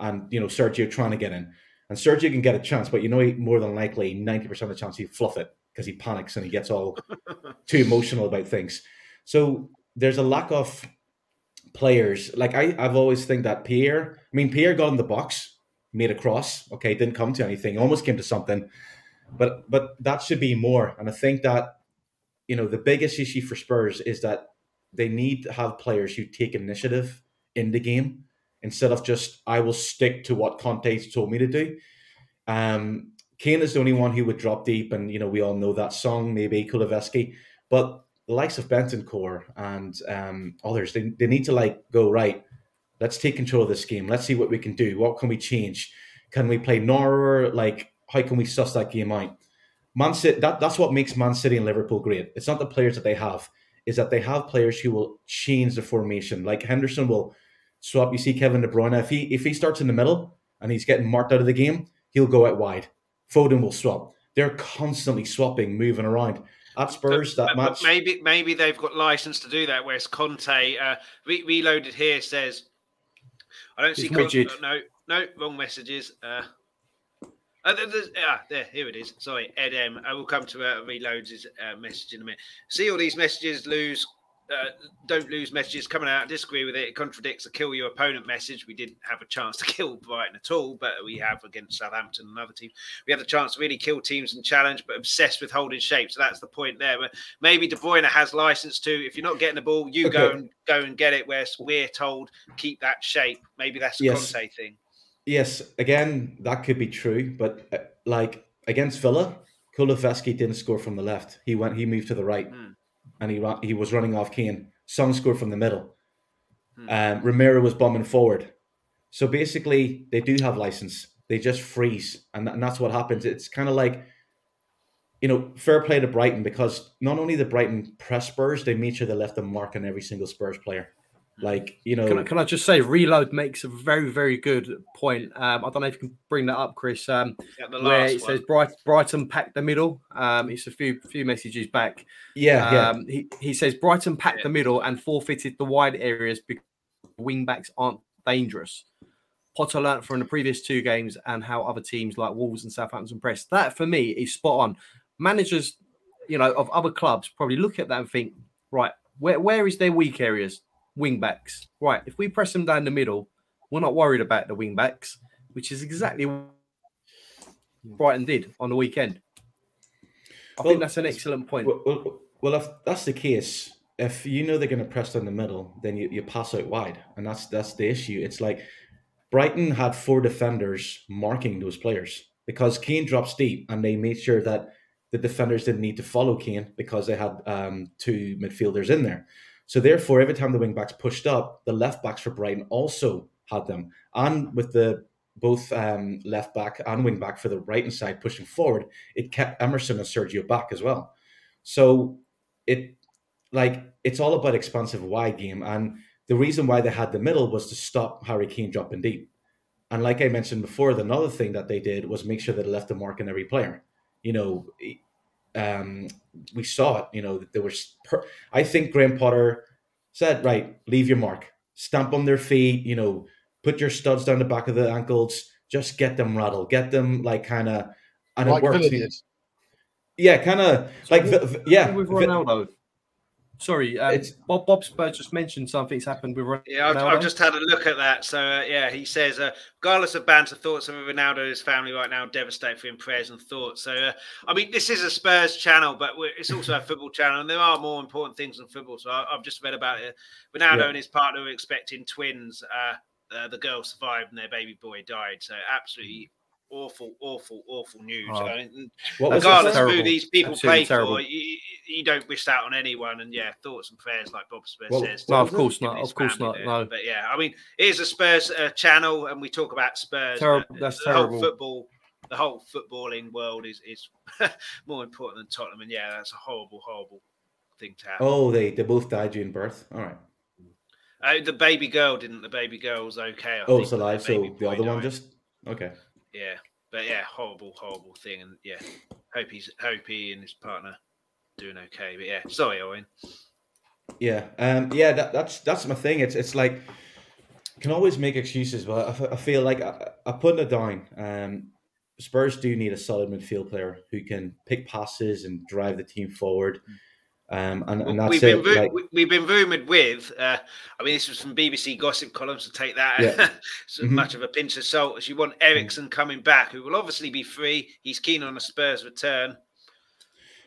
and you know Sergio trying to get in, and Sergio can get a chance, but you know he, more than likely ninety percent of the chance he fluff it because he panics and he gets all *laughs* too emotional about things. So there's a lack of players. Like I, I've always think that Pierre. I mean, Pierre got in the box, made a cross. Okay, didn't come to anything. Almost came to something, but but that should be more. And I think that you know, the biggest issue for Spurs is that they need to have players who take initiative in the game instead of just I will stick to what Conte told me to do. Um, Kane is the only one who would drop deep, and you know we all know that Son, maybe Kulusevski, but the likes of Bentancur and um, others, they, they need to like go right. Let's take control of this game. Let's see what we can do. What can we change? Can we play Nora? Like, how can we suss that game out? Man City, that, that's what makes Man City and Liverpool great. It's not the players that they have, is that they have players who will change the formation. Like Henderson will swap. You see Kevin De Bruyne, if he if he starts in the middle and he's getting marked out of the game, he'll go out wide. Foden will swap. They're constantly swapping, moving around. At Spurs, that but, match. But maybe maybe they've got license to do that. Whereas Conte, uh, re- reloaded here says, I don't see Conte. No, no, wrong messages. Uh, uh, ah, there, here it is. Sorry, Ed M. I will come to uh, reloads his uh, message in a minute. See all these messages lose. Uh, don't lose messages coming out. Disagree with it. It contradicts the kill your opponent message. We didn't have a chance to *laughs* kill Brighton at all, but we have against Southampton and other teams. We had the chance to really kill teams and challenge, but obsessed with holding shape. So that's the point there. But maybe De Bruyne has license to. If you're not getting the ball, you okay. go and go and get it. Whereas we're told keep that shape. Maybe that's a yes. Conte thing. Yes, again, that could be true, but uh, like against Villa, Kulusevski didn't score from the left. He went, he moved to the right, mm. And he he was running off Kane. Son scored from the middle. Mm. Um, Romero was bombing forward. So basically, they do have license. They just freeze, and, and that's what happens. It's kind of like, you know, fair play to Brighton because not only the Brighton press Spurs, they made sure they left a mark on every single Spurs player. Like you know, can I, can I, just say, Reload makes a very very good point. Um, I don't know if you can bring that up, Chris. Um, yeah, where it one. says Bright, Brighton packed the middle. Um, it's a few few messages back. Yeah, um, yeah. He he says Brighton packed yeah. the middle and forfeited the wide areas because wing backs aren't dangerous. Potter learnt from the previous two games and how other teams like Wolves and Southampton press. That for me is spot on. Managers, you know, of other clubs probably look at that and think, right, where where is their weak areas? Wing backs. Right, if we press them down the middle, we're not worried about the wing backs, which is exactly what Brighton did on the weekend. I well, think that's an excellent point. Well, well, if that's the case, if you know they're going to press down the middle, then you, you pass out wide, and that's that's the issue. It's like Brighton had four defenders marking those players because Kane drops deep, and they made sure that the defenders didn't need to follow Kane because they had um, two midfielders in there. So therefore, every time the wing backs pushed up, the left backs for Brighton also had them, and with the both um, left back and wing back for the Brighton side pushing forward, it kept Emerson and Sergio back as well. So it like it's all about expansive wide game, and the reason why they had the middle was to stop Harry Kane dropping deep. And like I mentioned before, the another thing that they did was make sure that they left a mark on every player. You know, um, we saw it. You know, there was. Per- I think Graham Potter said, "Right, leave your mark, stamp on their feet. You know, put your studs down the back of the ankles. Just get them rattled, get them like kind of." And like it worked. Villa. Yeah, kind of like what- v- v- yeah. with vi- Ronaldo. Sorry, um, It's- Bob Bob Spur just mentioned something's happened with Ronaldo. Yeah, I've, I've just had a look at that. So uh, yeah, he says, uh, regardless of banter, thoughts of Ronaldo and his family right now devastated for him. Prayers and thoughts. So uh, I mean, this is a Spurs channel, but we're, it's also a football channel, and there are more important things than football. So I, I've just read about it. Ronaldo Yeah. and his partner were expecting twins. Uh, uh, the girl survived, and their baby boy died. So absolutely awful, awful, awful news. Oh. I mean, What regardless of who these people Absolutely play terrible. for, you, you don't wish that on anyone. And yeah, thoughts and prayers, like Bob Spurs Well, says. No, of course not. Of course not. there. No. But yeah, I mean, it is a Spurs uh, channel, and we talk about Spurs. Terrible- that's the whole terrible. football, the whole footballing world is is *laughs* more important than Tottenham. And yeah, that's a horrible, horrible thing to happen. Oh, they they both died during birth. All right. Uh, the baby girl didn't. The baby girl was okay. I Oh, think, it's but the alive. So the other one died. just okay. Yeah. But yeah, horrible, horrible thing, and yeah, hope he's hope he and his partner doing okay. But yeah, sorry, Owen. Yeah, um, yeah, that, that's that's my thing. It's it's like can always make excuses, but I, f- I feel like I, I putting it down. Um, Spurs do need a solid midfield player who can pick passes and drive the team forward. Um, and, and that's we've it. been ru- like- we- we've been rumored with. Uh, I mean, this was from BBC gossip columns. To take that Yeah. *laughs* so Mhm. much of a pinch of salt as you want Eriksen coming back, who will obviously be free. He's keen on a Spurs return.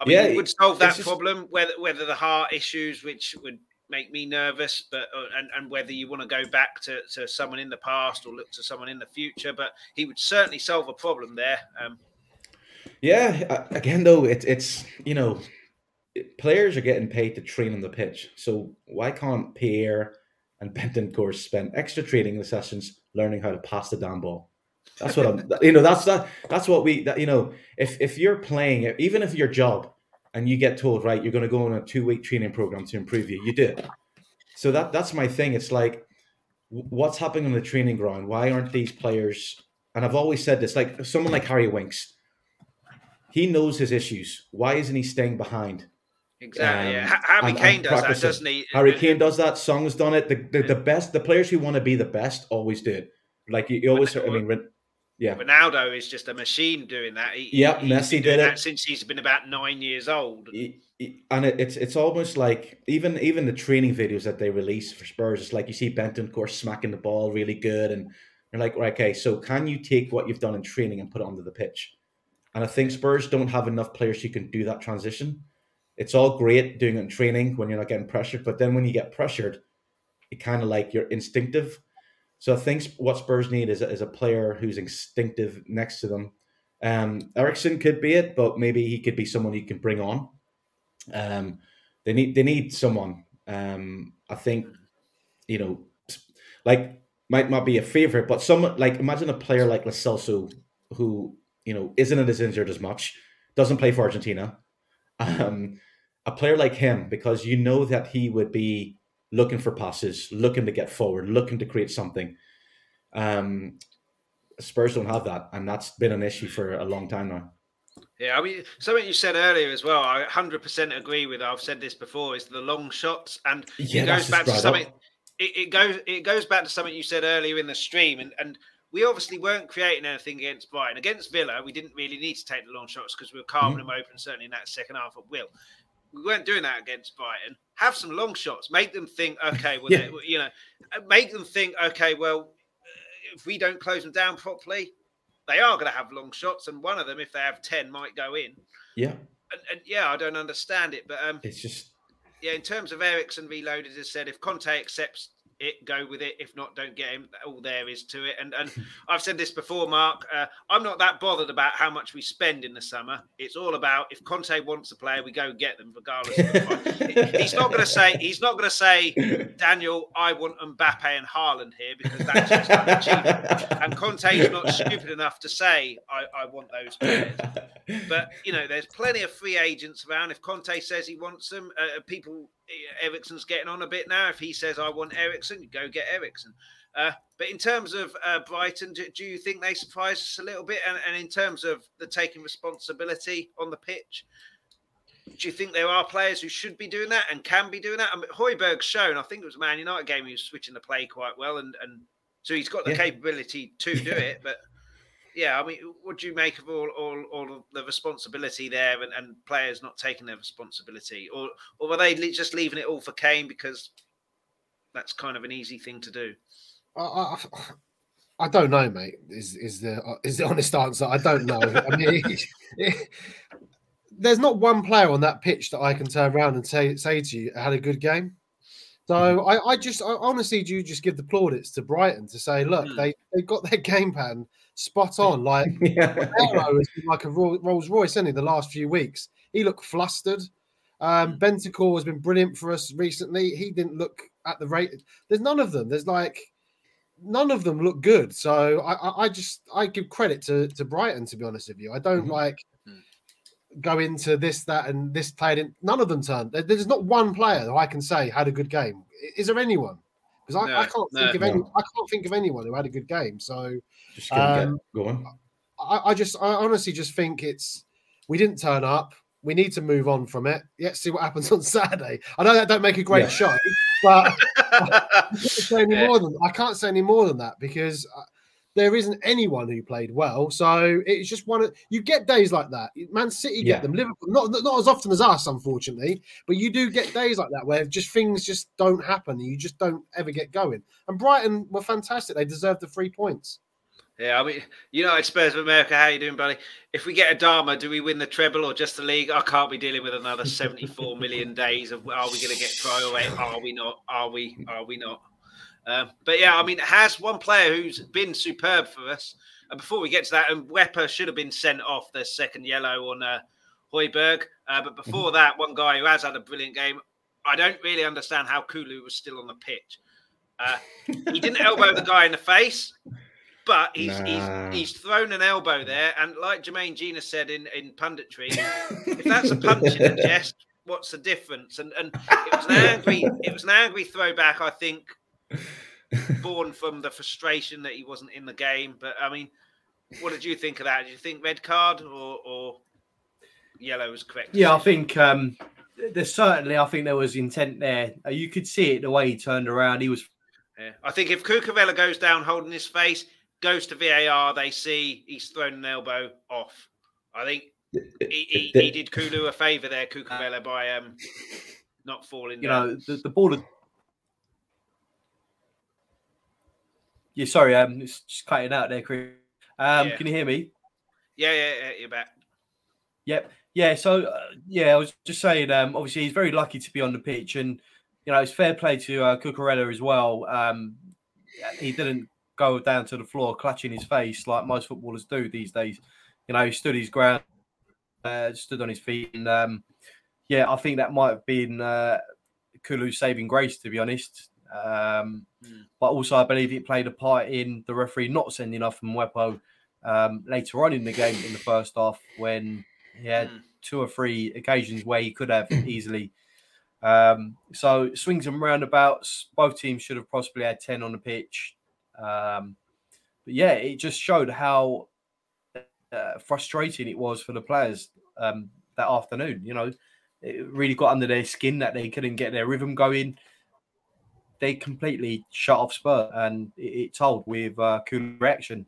I mean, Yeah, it would solve that just- problem. Whether whether the heart issues, which would make me nervous, but uh, and, and whether you want to go back to, to someone in the past or look to someone in the future, but he would certainly solve a problem there. Um, Yeah, again though, it's it's you know, it- players are getting paid to train on the pitch. So why can't Pierre and Bentancur spend extra training sessions learning how to pass the damn ball? That's what I'm. *laughs* You know, that's that. That's what we. That, you know, if if you're playing, even if your job, and you get told right, you're going to go on a two week training program to improve you, you do it. So that that's my thing. It's like, what's happening on the training ground? Why aren't these players? And I've always said this. Like someone like Harry Winks, he knows his issues. Why isn't he staying behind? Exactly. Um, yeah. Ha- Harry and- Kane and does that, doesn't he? Harry Kane does that. Son's done it. The, the, the best, the players who want to be the best always do it. Like you, you always, I mean, yeah, Ronaldo is just a machine doing that. He, Yep, he's Messi been did it. that since he's been about nine years old. Y- and it, it's it's almost like even even the training videos that they release for Spurs, it's like you see Bentancur, smacking the ball really good, and you're like, right, okay, so can you take what you've done in training and put it onto the pitch? And I think Spurs don't have enough players who can do that transition. It's all great doing it in training when you're not getting pressured, but then when you get pressured, it kind of like you're instinctive. So I think what Spurs need is a, is a player who's instinctive next to them. Um, Eriksen could be it, but maybe he could be someone you can bring on. Um, they need they need someone. Um, I think you know, like might not be a favorite, but someone like imagine a player like Lo Celso who you know isn't as injured as much, doesn't play for Argentina. Um, a player like him because you know that he would be looking for passes, looking to get forward, looking to create something. Um, Spurs don't have that, and that's been an issue for a long time now. Yeah, I mean, something you said earlier as well, I 100% agree with. I've said this before, is the long shots. And Yeah, it goes back to something. It, it goes it goes back to something you said earlier in the stream, and and we obviously weren't creating anything against Brighton. Against Villa, we didn't really need to take the long shots because we were carving Mm-hmm. them open, certainly in that second half at will. We weren't doing that against Brighton. Have some long shots. Make them think, okay, well, *laughs* Yeah. they- you know, make them think, okay, well, if we don't close them down properly, they are going to have long shots, and one of them, if they have ten, might go in. Yeah, And, and yeah, I don't understand it, but um, it's just yeah, in terms of Eriksen reloaded, as said, if Conte accepts it, go with it. If not, don't get him. All there is to it. And and *laughs* I've said this before, Mark. Uh, I'm not that bothered about how much we spend in the summer. It's all about if Conte wants a player, we go get them, regardless. of the price. *laughs* he's not going to say he's not going to say Daniel, I want Mbappe and Haaland here because that's just cheap. And Conte's not stupid enough to say I, I want those players. *laughs* but you know, there's plenty of free agents around. If Conte says he wants them, uh, people, Eriksen's getting on a bit now. If he says I want Eriksen, you go get Eriksen. Uh, but in terms of uh, Brighton, do, do, you think they surprise us a little bit? And, and, in terms of the taking responsibility on the pitch, do you think there are players who should be doing that and can be doing that? I mean, Højbjerg's shown, I think it was a Man United game, he was switching the play quite well, and, and so he's got the yeah. capability to do it. But yeah, I mean, what do you make of all all, all the responsibility there and, and players not taking their responsibility, or or are they just leaving it all for Kane because that's kind of an easy thing to do? I, I, I don't know, mate. Is is the is the honest answer? I don't know. I mean, *laughs* there's not one player on that pitch that I can turn around and say say to you had a good game. So mm. I, I just I honestly do just give the plaudits to Brighton to say, look, mm. they they got their game plan spot on. Like *laughs* yeah. has been like a Rolls Royce, isn't he? The last few weeks, he looked flustered. Um, mm. Bentancur has been brilliant for us recently. He didn't look at the rate. There's none of them. There's like none of them look good. So I, I just I give credit to to Brighton to be honest with you. I don't mm-hmm. like mm. go into this, that, and this player didn't. None of them turned. There's not one player that I can say had a good game. Is there anyone? Because I, no, I, can't think of any. I can't think of anyone who had a good game. So just um, get going. I, I just, I honestly just think it's we didn't turn up. We need to move on from it. Let's see what happens on *laughs* Saturday. I know that don't make a great yeah. show, but *laughs* I can't say any more than I can't say any more than that because uh, there isn't anyone who played well. So it's just one of you get days like that. Man City get yeah. them, Liverpool not not as often as us, unfortunately, but you do get days like that where just things just don't happen. and You just don't ever get going. And Brighton were fantastic. They deserved the three points. Yeah, I mean, you United Spurs of America, how you doing, buddy? If we get Adama, do we win the treble or just the league? I can't be dealing with another 74 million days of are we going to get Traore? Are we not? Are we? Are we not? Um, but yeah, I mean, it has one player who's been superb for us. And before we get to that, and Mwepu should have been sent off the second yellow on uh, Højbjerg. Uh, but before mm-hmm. that, one guy who has had a brilliant game. I don't really understand how Kulu was still on the pitch. Uh, he didn't *laughs* elbow the guy in the face, but he's, nah. he's he's thrown an elbow there, and like Jermaine Jenas said in in punditry, *laughs* if that's a punch in the chest, what's the difference? And and it was an *laughs* angry it was an angry throwback, I think, born from the frustration that he wasn't in the game. But I mean, what did you think of that? Did you think red card or or yellow was correct? Yeah, I think um, there's certainly I think there was intent there. Uh, you could see it the way he turned around. He was. Yeah. I think if Cucurella goes down holding his face, goes to VAR, they see he's thrown an elbow off. I think he, he, he did Kulu a favour there, Cucurella, by um, not falling. You down. know, the, the ball. Had... Yeah, sorry, um, it's just cutting out there, Chris. Um, yeah. Can you hear me? Yeah, yeah, yeah, you're back. Yep. Yeah, so uh, yeah, I was just saying. Um, obviously, he's very lucky to be on the pitch, and you know, it's fair play to uh, Cucurella as well. Um, he didn't go down to the floor clutching his face like most footballers do these days. You know, he stood his ground, uh, stood on his feet, and um, yeah, I think that might have been uh, Kulu's saving grace, to be honest. Um, mm. But also, I believe it played a part in the referee not sending off Mwepu um, later on in the game in the first half when he had mm. two or three occasions where he could have easily. Um, so swings and roundabouts. Both teams should have possibly had ten on the pitch. Um, but yeah, it just showed how uh, frustrating it was for the players um, that afternoon. You know, it really got under their skin that they couldn't get their rhythm going. They completely shut off Spurs, and it, it told with uh, cool reaction.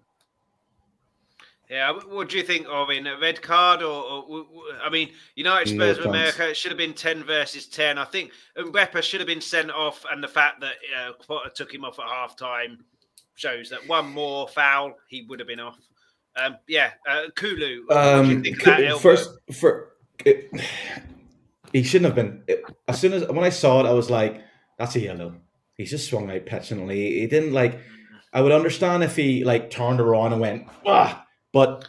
Yeah, what do you think, Owen? A red card, or, or I mean, United Spurs no of America it should have been ten versus ten. I think Mwepu should have been sent off, and the fact that uh, Potter took him off at half time shows that one more foul, he would have been off. Um, yeah, uh, Kulu. Um, first, for it, *sighs* he shouldn't have been. It, as soon as when I saw it, I was like, "That's a yellow." He's just swung out petulantly. He didn't like. I would understand if he like turned around and went, ah, but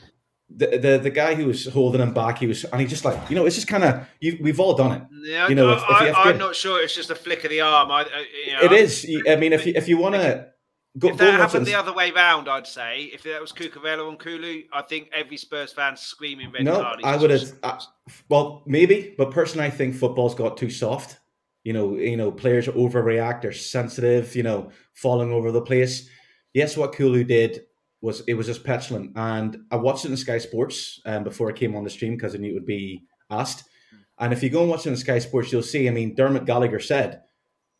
the, the the guy who was holding him back, he was, and he just like, you know, it's just kind of, we've all done it. Yeah, you know, I, if, if I, am not sure it's just a flick of the arm. I, uh, you know, it is. I mean, if you if you want to Go, if that happened the other way round, I'd say if that was Cucurella on Kulu, I think every Spurs fan screaming red No, card. I would have. Well, maybe, but personally, I think football's got too soft. You know, you know, players overreact. They're sensitive. You know, falling over the place. Yes, what Kulu did was it was just petulant, and I watched it in Sky Sports um, before I came on the stream because I knew it would be asked. And if you go and watch it in Sky Sports, you'll see. I mean, Dermot Gallagher said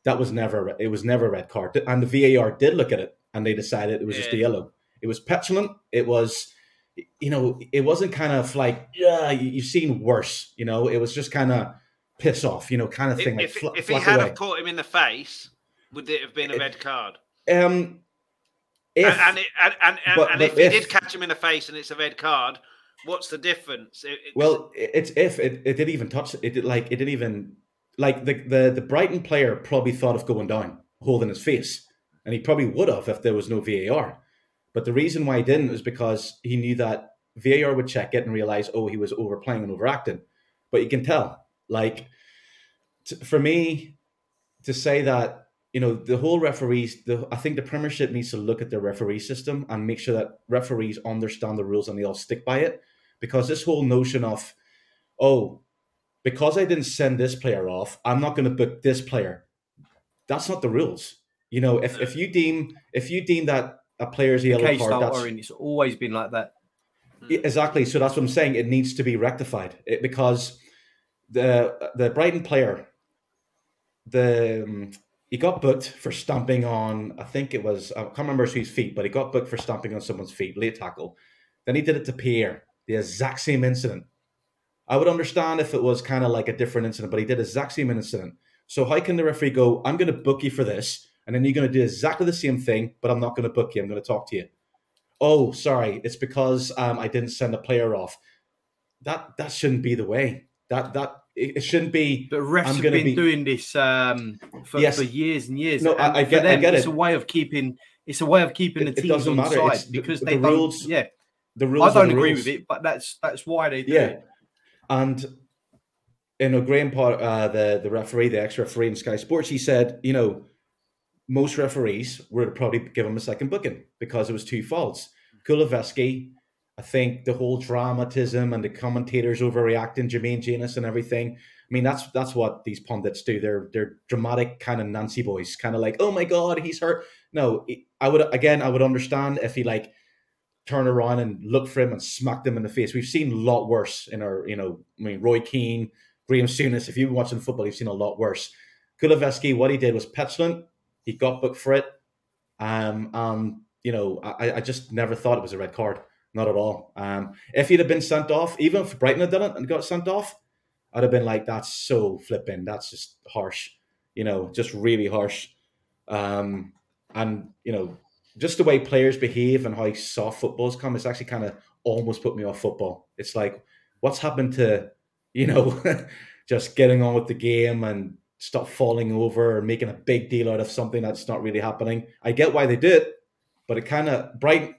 that was never it was never a red card, and the VAR did look at it and they decided it was just a yellow. It was petulant. It was you know, it wasn't kind of like, yeah, you've seen worse. You know, it was just kind of piss off, you know, kind of if, thing. like if, if he had away. have caught him in the face, would it have been a red card? um, if, and and, it, and, and, but- and but if he did catch him in the face and it's a red card, what's the difference? It- it- well, it's if it, it didn't even touch it. Did like it didn't even like the, the the Brighton player probably thought of going down, holding his face, and he probably would have if there was no VAR. But the reason why he didn't was because he knew that VAR would check it and realize, oh, he was overplaying and overacting. But you can tell, like, t- for me to say that you know the whole referees the i think the premiership needs to look at their referee system and make sure that referees understand the rules and they all stick by it because this whole notion of oh because i didn't send this player off i'm not going to book this player that's not the rules you know if, if you deem if you deem that a player's a yellow card that's. It's always been like that. exactly. So that's what I'm saying. It needs to be rectified it, because the the Brighton player, the um, he got booked for stomping on. I think it was I can't remember whose feet, but he got booked for stomping on someone's feet, late tackle. Then he did it to Pierre, the exact same incident. I would understand if it was kind of like a different incident, but he did exact same incident. So how can the referee go? I'm going to book you for this, and then you're going to do exactly the same thing, but I'm not going to book you. I'm going to talk to you oh sorry it's because um, i didn't send a player off that that shouldn't be the way that that it, shouldn't be But refs have been be- doing this um, for, Yes. for years and years. No, I- and I for get- I them, get It's it. a way of keeping. It's a way of keeping It- the it teams doesn't on matter. side It's because the they don't. rules- Yeah, the I rules are don't agree rules. with it, but that's that's why they do yeah it. and you know graham Potter, uh, the the referee the ex-referee in sky sports he said you know most referees would probably give him a second booking because it was two faults Kulusevski, I think the whole dramatism and the commentators overreacting, Jermaine Jenas and everything. I mean, that's that's what these pundits do. They're they're dramatic kind of Nancy boys, kind of like, oh my god, he's hurt. No, I would again, I would understand if he like turn around and look for him and smack them in the face. We've seen a lot worse in our, you know, I mean, Roy Keane, Graham Souness. If you've been watching football, you've seen a lot worse. Kulusevski, what he did was petulant. He got booked for it. Um, um, you know, I, I just never thought it was a red card. Not at all. Um, if he'd have been sent off, even if Brighton had done it and got sent off, I'd have been like, that's so flipping. That's just harsh. You know, just really harsh. Um, and, you know, just the way players behave and how soft football's come, it's actually kind of almost put me off football. It's like, what's happened to, you know, *laughs* just getting on with the game and stop falling over or making a big deal out of something that's not really happening. I get why they do it, but it kind of Brighton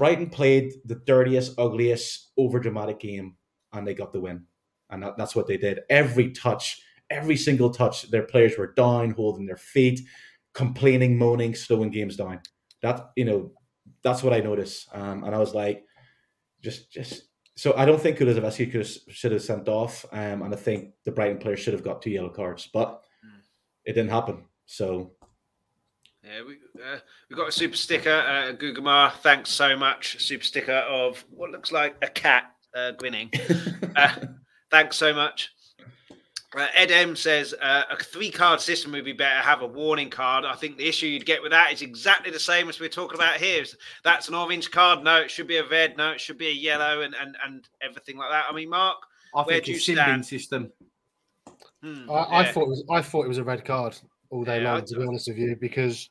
Brighton played the dirtiest, ugliest, over dramatic game, and they got the win. And that, that's what they did. Every touch, every single touch, their players were down, holding their feet, complaining, moaning, slowing games down. That you know, that's what I noticed. Um, and I was like, just, just. So I don't think Kulusevski could have, should have sent off, um, and I think the Brighton players should have got two yellow cards, but it didn't happen. So Yeah, we uh, we got a super sticker, uh, Gugamar. Thanks so much. Super sticker of what looks like a cat uh, grinning. *laughs* uh, thanks so much. Uh, Ed M says uh, a three card system would be better. Have a warning card. I think the issue you'd get with that is exactly the same as we're talking about here. That's an orange card. No, it should be a red. No, it should be a yellow, and and, and everything like that. I mean, Mark, I Where think do you it's sin stand? system. hmm, I, I thought it was I thought it was a red card all day Yeah, long, to be honest with you, because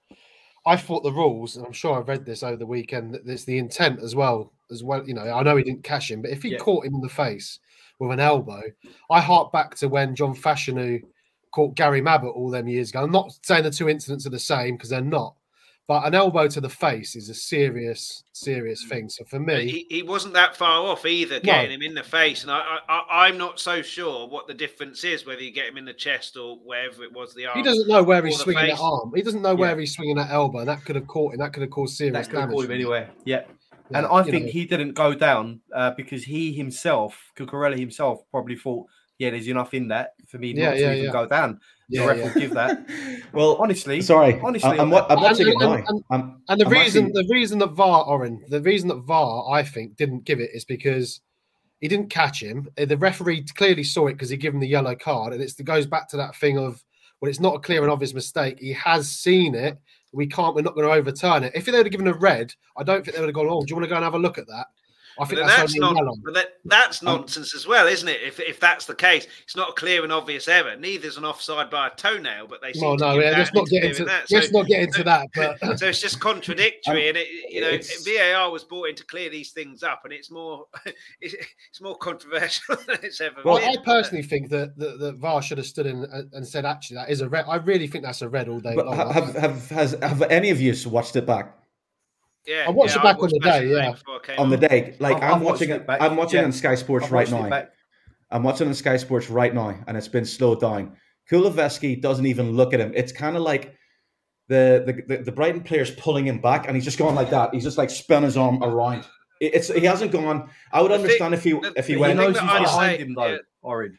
I thought the rules, and I'm sure I read this over the weekend, that there's the intent as well. As well, you know, I know he didn't cash him, but if he Yeah. caught him in the face with an elbow, I hark back to when John Fashanu caught Gary Mabbutt all them years ago. I'm not saying the two incidents are the same because they're not, But an elbow to the face is a serious, serious thing. So for me, he, he wasn't that far off either, getting no. him in the face. And I, I, I'm not so sure what the difference is, whether you get him in the chest or wherever it was the arm. He doesn't know where he's swinging face. that arm. He doesn't know yeah. where he's swinging that elbow. That could have caught him. That could have caused serious that damage. him anywhere. Yeah. yeah. And I think know. he didn't go down uh, because he himself, Cucurella himself, probably thought, yeah, there's enough in that for me yeah, not to even go down yeah, the ref yeah. will give that. *laughs* well, honestly, sorry, honestly, I'm, I'm, I'm watching and, it now. And, and, and the I'm reason, actually... the reason that VAR, Oren, the reason that VAR, I think, didn't give it is because he didn't catch him. Uh, the referee clearly saw it because he gave him the yellow card, and it goes back to that thing of well, it's not a clear and obvious mistake. He has seen it. We can't. We're not going to overturn it. If they would have given a red, I don't think they would have gone. Oh, do you want to go and have a look at that? I think that's, that's not, but that, that's um, nonsense as well, isn't it? If, if that's the case, it's not a clear and obvious error. Neither's an offside by a toenail, but they seem well, no, yeah, let's not get into that. Let's so, not get into so, that. But *laughs* so it's just contradictory, um, and it, you know, VAR was brought in to clear these things up, and it's more *laughs* it's, it's more controversial *laughs* than it's ever been. well, been. I personally think that the, the VAR should have stood in and said, actually, that is a red. I really think that's a red all day but long. Have, have has have any of you watched it back? Yeah, I watched yeah, it back on the day. Yeah, on the day. Like i am watching it. I'm watching yeah. on Sky Sports I've right now. I'm watching on Sky Sports right now, and it's been slowed down. Kulusevski doesn't even look at him. It's kind of like the, the the, the Brighton player's pulling him back, and he's just going like that. He's just like spun his arm around. It's he hasn't gone. I would understand if he if he went. He knows he's behind him though. Yeah. Orange.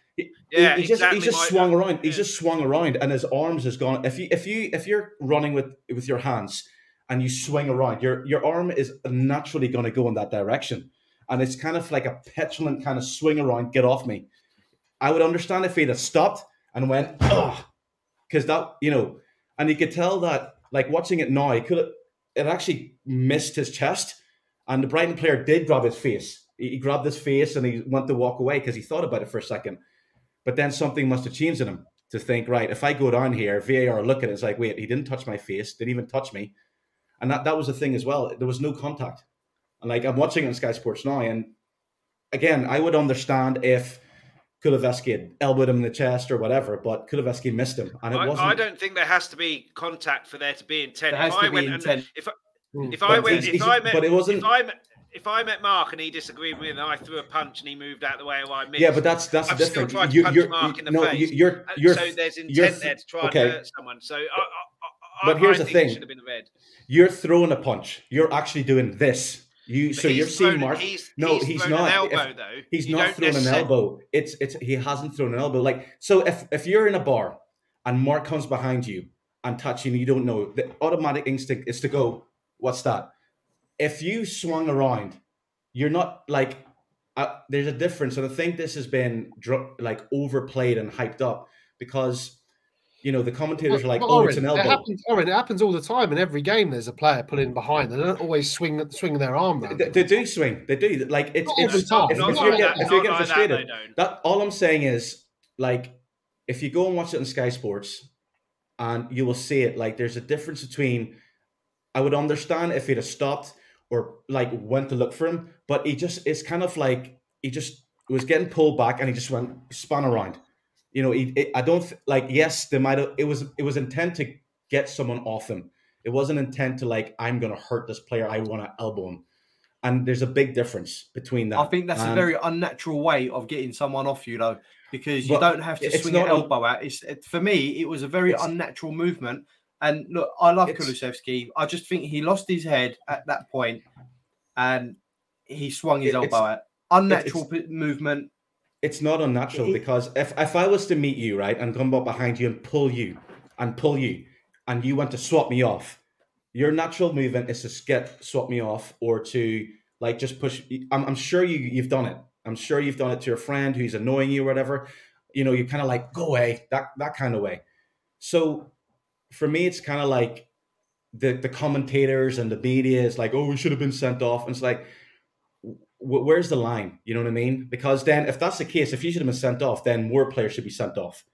Yeah, he, he just he just swung around. Yeah. He's just swung around, and his arms has gone. If you if you if you're running with with your hands and you swing around, your your arm is naturally going to go in that direction, and it's kind of like a petulant kind of swing around. Get off me! I would understand if he'd have stopped and went, oh, because that you know, and you could tell that like watching it now, he could have it actually missed his chest, and the Brighton player did grab his face. He, he grabbed his face and he went to walk away because he thought about it for a second, but then something must have changed in him to think, right, if I go down here, VAR look at it, it's like, wait, he didn't touch my face, didn't even touch me and that that was the thing as well. There was no contact. And like I'm watching it on Sky Sports now, and again, I would understand if Kulusevski had elbowed him in the chest or whatever, but Kulusevski missed him, and it I, wasn't. I don't think there has to be contact for there to be intent. There has if to I be intent. if I, hmm. if I went, if I met, but it wasn't. If I met, if I met Mark and he disagreed with me and I threw a punch and he moved out the way I missed, yeah, but that's that's I've different. Still tried to punch you're, Mark in the no, face. You're, you're, so there's intent there to try okay. and hurt someone. So I, I, but here's the thing: should have been red you're throwing a punch. You're actually doing this. You so you're seeing Mark. He's, no, he's, he's not. Elbow, though. He's you not throwing an elbow. It's it's he hasn't thrown an elbow. Like so, if if you're in a bar and Mark comes behind you and touching you, you don't know. The automatic instinct is to go. What's that? If you swung around, you're not like. Uh, there's a difference, and I think this has been like overplayed and hyped up because you know, the commentators are like, "Oh, it's an elbow." It happens, Oren, it happens all the time in every game. There's a player pulling behind. They don't always swing swing their arm. They, they, do swing. They do. Like it's, it's every time. If, if, you're, get, if you're getting frustrated, that, that all I'm saying is like, if you go and watch it on Sky Sports, and you will see it. Like, there's a difference between. I would understand if he'd have stopped or like went to look for him, but he just it's kind of like he just was getting pulled back and he just went spun around you know, it, it, I don't th- like. Yes, they might have. It was it was intent to get someone off him. It wasn't intent to like I'm going to hurt this player. I want to elbow him. And there's a big difference between that. I think that's and, a very unnatural way of getting someone off you, though, because you don't have to swing your elbow out. It's it, for me, it was a very unnatural movement. And look, I love Kulusevski. I just think he lost his head at that point, and he swung his elbow out. Unnatural movement it's not unnatural because if, if I was to meet you, right, and come up behind you and pull you and pull you, and you want to swap me off, your natural movement is to get swap me off or to like just push. I'm, I'm sure you you've done it. I'm sure you've done it to your friend who's annoying you or whatever. You know, you kind of like go away that that kind of way. So for me, it's kind of like the the commentators and the media is like, oh, we should have been sent off. And it's like where's the line? You know what I mean? Because then, if that's the case, if you should have been sent off, then more players should be sent off.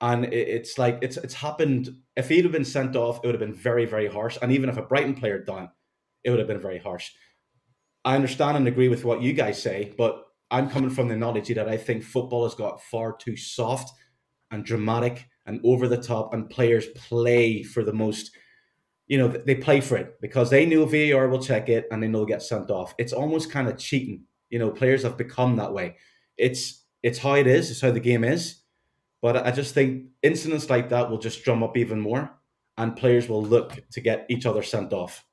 And it's like it's it's happened. If he'd have been sent off, it would have been very very harsh. And even if a Brighton player done, it would have been very harsh. I understand and agree with what you guys say, but I'm coming from the knowledge that I think football has got far too soft and dramatic and over the top, and players play for the most you know, they play for it because they know VAR will check it and they know get sent off. It's almost kind of cheating. You know, players have become that way. It's it's how it is. It's how the game is. But I just think incidents like that will just drum up even more, and players will look to get each other sent off.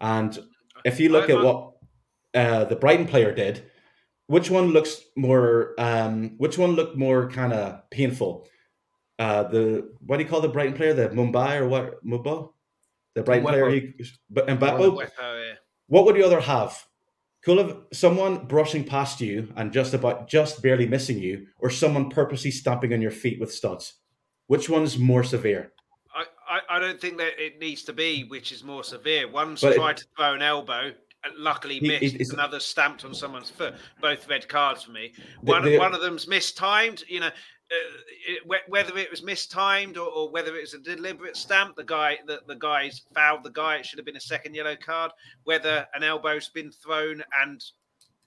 And if you look at what uh, the Brighton player did, which one looks more? Um, which one looked more kind of painful? Uh, the what do you call the Brighton player? The Mumbai or what? Mubo? The Brighton player. He, but Mbappe. Oh, what would the other have? Could have someone brushing past you and just about just barely missing you, or someone purposely stamping on your feet with studs? Which one's more severe? I, I, I don't think that it needs to be which is more severe. One's but tried it, to throw an elbow, luckily missed. He, another stamped on someone's foot. Both red cards for me. One, the, the, one of them's mistimed. You know, whether it was mistimed or, or, whether it was a deliberate stamp, the guy the, the guy's fouled the guy. It should have been a second yellow card. Whether an elbow's been thrown and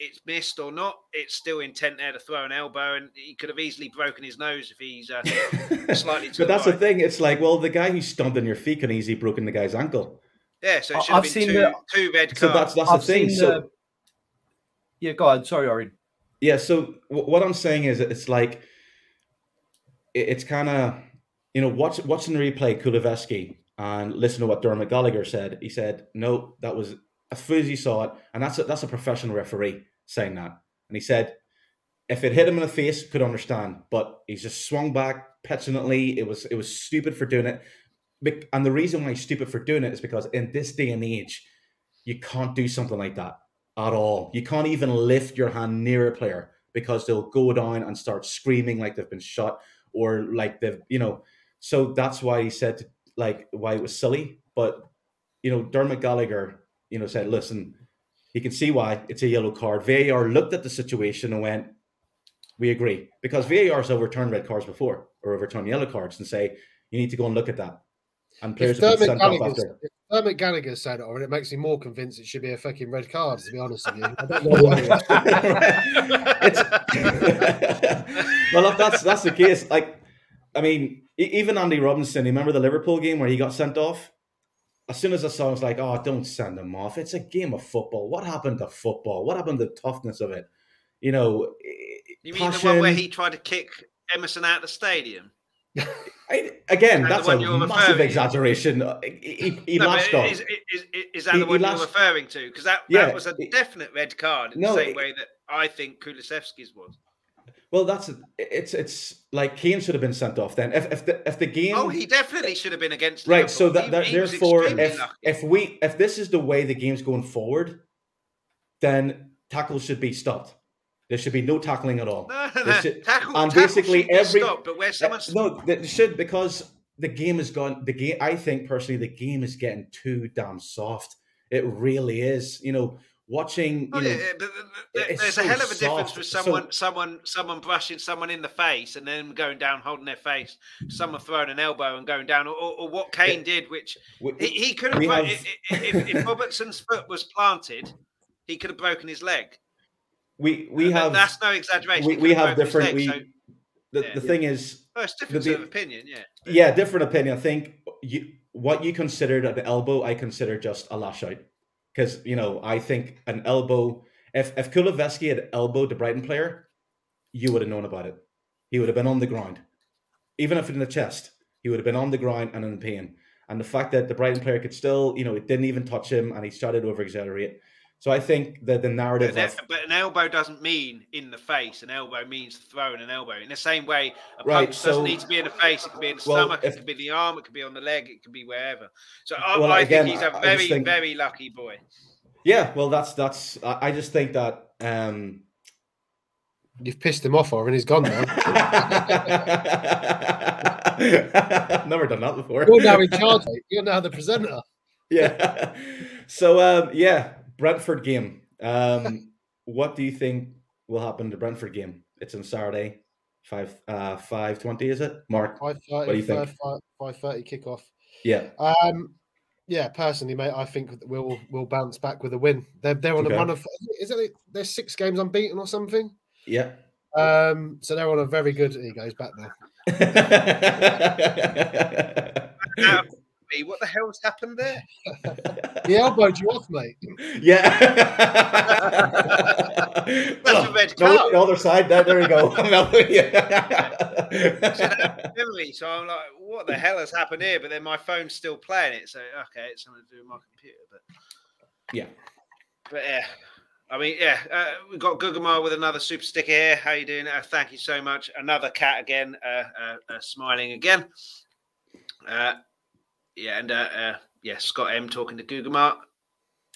it's missed or not, it's still intent there to throw an elbow, and he could have easily broken his nose if he's uh, *laughs* slightly. but that's right. the thing. It's like, well, the guy who stomped on your feet can easily broken the guy's ankle. Yeah, so it should I've have been two, the, two red cards. So that's that's I've the thing. So the... yeah, go on. Sorry, Ori. Yeah. So what I'm saying is, it's like it's kind of you know watch, watching the replay Kulusevski and listen to what Dermot Gallagher said. He said, "No, that was as soon as he saw it, and that's a, that's a professional referee saying that." And he said, "If it hit him in the face, could understand, but he's just swung back petulantly. It was it was stupid for doing it, and the reason why he's stupid for doing it is because in this day and age, you can't do something like that at all. You can't even lift your hand near a player." Because they'll go down and start screaming like they've been shot, or like the you know so that's why he said like why it was silly. But you know dermot gallagher you know said listen he can see why it's a yellow card. Var looked at the situation and went we agree. Because var has overturned red cards before or overturned yellow cards and say you need to go and look at that and players if Dermot, Gallagher, if Dermot Gallagher said it, or it makes me more convinced it should be a fucking red card. To be honest with you, I don't know *laughs* *laughs* well, if that's that's the case, like I mean, even Andy Robinson. Remember the Liverpool game where he got sent off? As soon as I saw, I was like, "Oh, don't send him off. It's a game of football. What happened to football? What happened to the toughness of it? You know." You mean the one where he tried to kick Emerson out of the stadium? I, again, that's a massive exaggeration. Uh, he, he no, latched on. Is, is, is, that he, the one you're referring to? Because that, yeah, that was a definite red card in no, the same way that I think Kulusevski's was. Well, that's it's it's like Kane should have been sent off then. If if the if the game, oh, he definitely should have been against. Right. Liverpool. So that, that he, therefore, if lucky. if we if this is the way the game's going forward, then tackles should be stopped. There should be no tackling at all. No, no, no. Should, tackle, and basically every stop, but where someone uh, no, they should because the game is gone. The game, I think personally, the game is getting too damn soft. It really is. You know, watching. Oh, know, yeah, there's so a hell of a difference with someone, so, someone, someone brushing someone in the face and then going down, holding their face. Someone throwing an elbow and going down, or, or what Kane did, which we, he, he, could have. have if, if, if Robertson's foot was planted, he could have broken his leg we we have that's no exaggeration. We, we have different. We, so, the, yeah. the thing is, oh, it's different the, opinion. Yeah, yeah, different opinion. I think you what you considered an elbow, I consider just a lash out because you know I think an elbow. If if Kulusevski had elbowed the Brighton player, you would have known about it. He would have been on the ground, even if in the chest. He would have been on the ground and in pain. And the fact that the Brighton player could still, you know, it didn't even touch him, and he started to over exaggerate so I think that the narrative, but an, but an, elbow doesn't mean in the face. An elbow means throwing an elbow. In the same way, a right, punch so, doesn't need to be in the face. It can be in the well, stomach. If, it can be the arm. It can be on the leg. It can be wherever. So I, well, I again, think he's a very, think, very lucky boy. Yeah, well, that's that's. I just think that. um You've pissed him off, and he's gone now. *laughs* Never done that before. You're now in charge. You're now the presenter. *laughs* Yeah. So um, yeah, Brentford game. Um, *laughs* what do you think will happen to Brentford game? It's on Saturday, five uh five twenty. Is it, Mark? Five thirty. What do you think? Five thirty kickoff. Yeah. Um. Yeah, personally, mate, I think we'll we'll bounce back with a win. They're they're on okay. a run of is it there's six games unbeaten or something? Yeah. Um. So they're on a very good. He goes back there. *laughs* what the hell's happened there? *laughs* He elbowed you off, mate. Yeah. *laughs* That's a red No, card. the other side. There, there we go. *laughs* memory. So I'm like, what the hell has happened here? But then my phone's still playing it. So okay, it's something to do with my computer. But yeah. but yeah, I mean yeah, uh, we've got Gugamar with another super sticker here. How you doing? Uh, thank you so much. Another cat again, uh, uh, uh, smiling again. Yeah, and uh, uh, yeah, Scott M talking to Gugamar.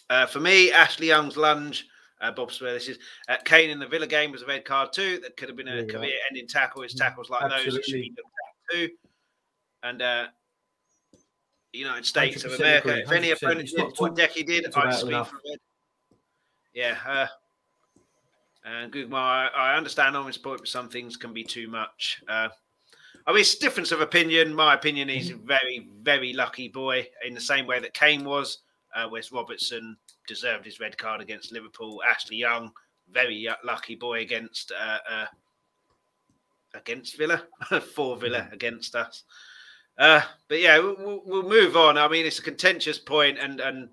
Uh, for me, Ashley Young's lunge. Uh, Bob Spur, this is uh, Kane in the Villa game was a red card too. That could have been a Yeah, right. career-ending tackle. His tackles like those that should be Absolutely. looked at too. And uh, United States of America, agree, if any 100%. opponent did what Decky did, I'd speak enough. for red. Yeah. Uh, and Gugma, I, I understand Owen's point, but some things can be too much. Uh, I mean, it's difference of opinion. My opinion he's a very, very lucky boy in the same way that Kane was. Uh, Wes Robertson deserved his red card against Liverpool. Ashley Young, very lucky boy against uh, uh, against Villa, *laughs* for Villa against us. Uh, but yeah, we'll, we'll- we'll move on. I mean, it's a contentious point, and and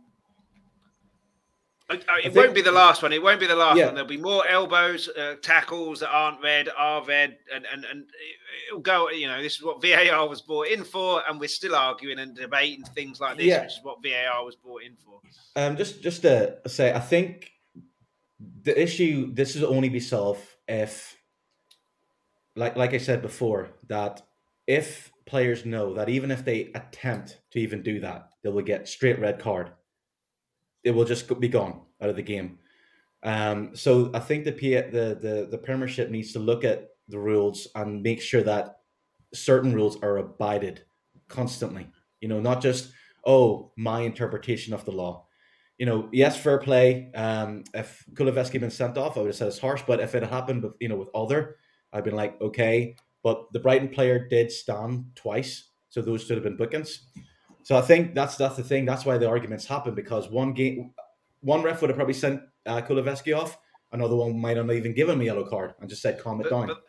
it think- won't be the last one. It won't be the last Yeah. one. There'll be more elbows, uh, tackles that aren't red, are red, and and and it- it'll go. You know, this is what VAR was brought in for, and we're still arguing and debating things like this, Yeah. which is what VAR was brought in for. Um, just just to say, I think the issue this will only be solved if, like like I said before, that if players know that even if they attempt to even do that, they will get straight red card. It will just be gone out of the game. Um, so I think the, the the the Premiership needs to look at the rules and make sure that certain rules are abided constantly. You know, not just oh my interpretation of the law you know, yes, fair play. Um, if Kulusevski been sent off, I would have said it's harsh. But if it had happened, with, you know, with other, I'd been like, okay. But the Brighton player did stand twice, so those should have been bookings. So I think that's that's the thing. That's why the arguments happen because one game, one ref would have probably sent uh, Kulusevski off. Another one might not have even given me a yellow card and just said calm it But, down. but,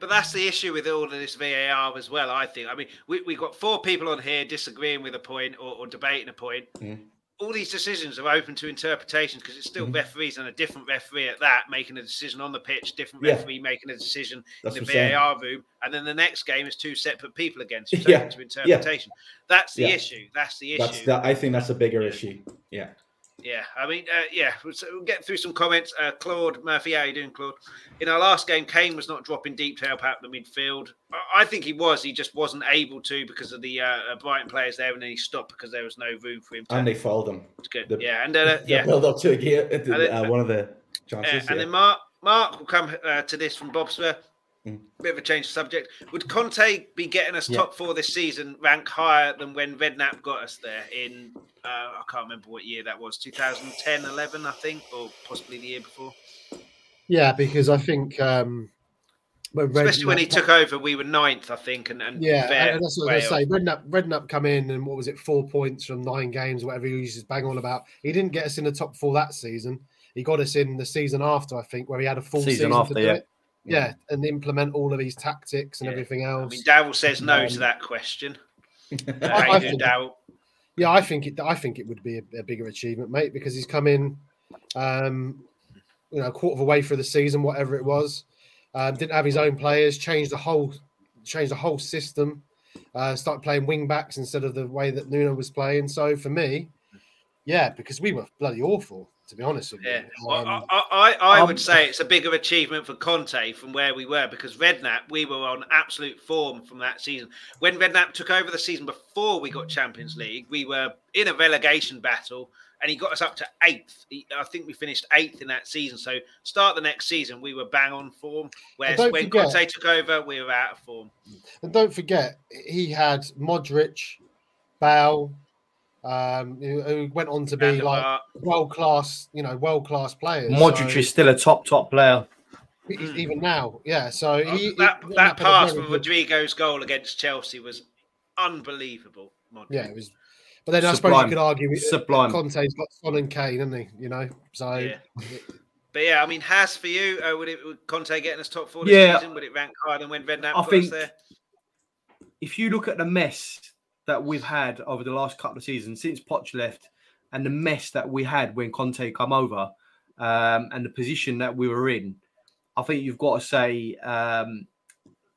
but that's the issue with all of this VAR as well. I think. I mean, we we got four people on here disagreeing with a point or, or debating a point. Mm. All these decisions are open to interpretations because it's still Mhm. referees and a different referee at that making a decision on the pitch, different Yeah. referee making a decision that's in the I'm saying. VAR room, and then the next game is two separate people again. So *laughs* Yeah. open to interpretation. That's the Yeah. issue. That's the issue. That's that. I think that's a bigger Yeah. issue. Yeah. Yeah, I mean, uh, yeah. So we'll get through some comments. Uh, Claude Murphy, how are you doing, Claude? In our last game, Kane was not dropping deep to help out the midfield. I- I think he was. He just wasn't able to because of the uh, uh, Brighton players there, and then he stopped because there was no room for him. To, And they folled him. it's good. the- yeah, and uh, yeah, build up to a then- uh, one of the Uh, chances. and yeah. then Mark Mark will come uh, to this from Bob Spur. Mm. Bit of a change of subject. Would Conte be getting us Yeah. top four this season, rank higher than when Redknapp got us there in, uh, I can't remember what year that was, 2010, 11, I think, or possibly the year before? Yeah, because I think um, when Especially when he took over, we were ninth, I think, and, and Yeah, and that's what I was going off. to say. Redknapp, Redknapp come in and what was it, four points from nine games, whatever he uses bang on about. He didn't get us in the top four that season. He got us in the season after, I think, where he had a full Season season, after, to do yeah. it. Yeah, and implement all of these tactics and Yeah. everything I else. mean, Darrell says no to Um, that question. *laughs* Uh, I- I you doing, think- Darrell? Yeah, I think it. I think it would be a, a bigger achievement, mate, because he's come in, um, you know, a quarter of a way through the season, whatever it was. Um, didn't have his own players. Changed the whole, changed the whole system. Uh, started playing wing backs instead of the way that Nuno was playing. So for me, yeah, because we were bloody awful, to be honest with you. Yeah, Um, I, I, I um, would say it's a bigger achievement for Conte from where we were because Redknapp, we were on absolute form from that season. When Redknapp took over the season before we got Champions League, we were in a relegation battle and he got us up to eighth. He, I think we finished eighth in that season. So start the next season, we were bang on form. Whereas when forget- Conte took over, we were out of form. And don't forget, he had Modric, Bale, um, who, who went on to be Van der like Vaart. world class, you know, world class players. Modric So- is still a top top player. even now, yeah. So Oh, he, that he- that had a pass very for good- Rodrigo's goal against Chelsea was unbelievable. Modric. yeah, it was. But then I suppose Sublime. you could argue it- Sublime. Conte's got Son and Kane, hasn't he? You know, so Yeah. But yeah, I mean, has for you, uh, would it would Conte getting us top four this Yeah. season? Would it rank higher than when Redknapp I got us think- there? If you look at the mess that we've had over the last couple of seasons since Poch left, and the mess that we had when Conte come over, um, and the position that we were in, I think you've got to say um,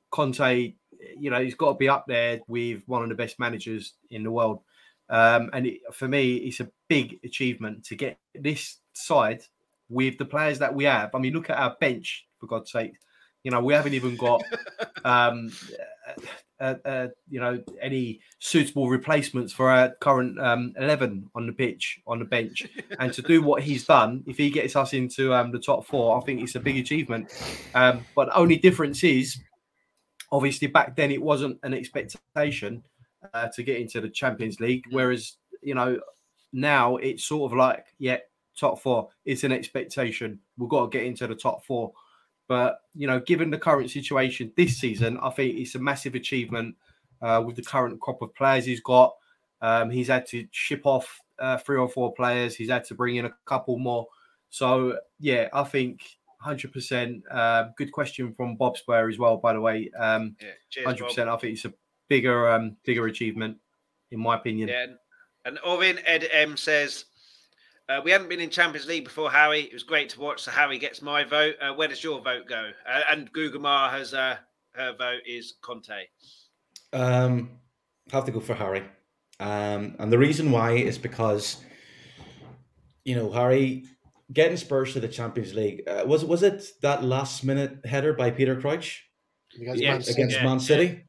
Conte. You know, he's got to be up there with one of the best managers in the world. Um, and it, for me, it's a big achievement to get this side with the players that we have. I mean, look at our bench, for God's sake. You know, we haven't even got, *laughs* um, uh, uh, you know, any suitable replacements for our current um, 11 on the pitch, on the bench. And to do what he's done, if he gets us into um, the top four, I think it's a big achievement. Um, but only difference is, obviously, back then it wasn't an expectation uh, to get into the Champions League, whereas, you know, now it's sort of like, yeah, top four. It's an expectation. We've got to get into the top four. But you know, given the current situation this season, I think it's a massive achievement uh, with the current crop of players he's got. Um, he's had to ship off uh, three or four players. He's had to bring in a couple more. So yeah, I think hundred percent. Uh, good question from Bob Spur as well, by the way. Um, hundred percent. I think it's a bigger, um, bigger achievement, in my opinion. Yeah, and Orin Ed M says uh, we hadn't been in Champions League before, Harry. It was great to watch. So Harry gets my vote. Uh, where does your vote go? Uh, and Gugamar has uh, her vote is Conte. Um, have to go for Harry. Um, and the reason why is because, you know, Harry getting Spurs to the Champions League uh, was was it that last minute header by Peter Crouch Against Yeah, Man City. against Yeah, Man City? yeah.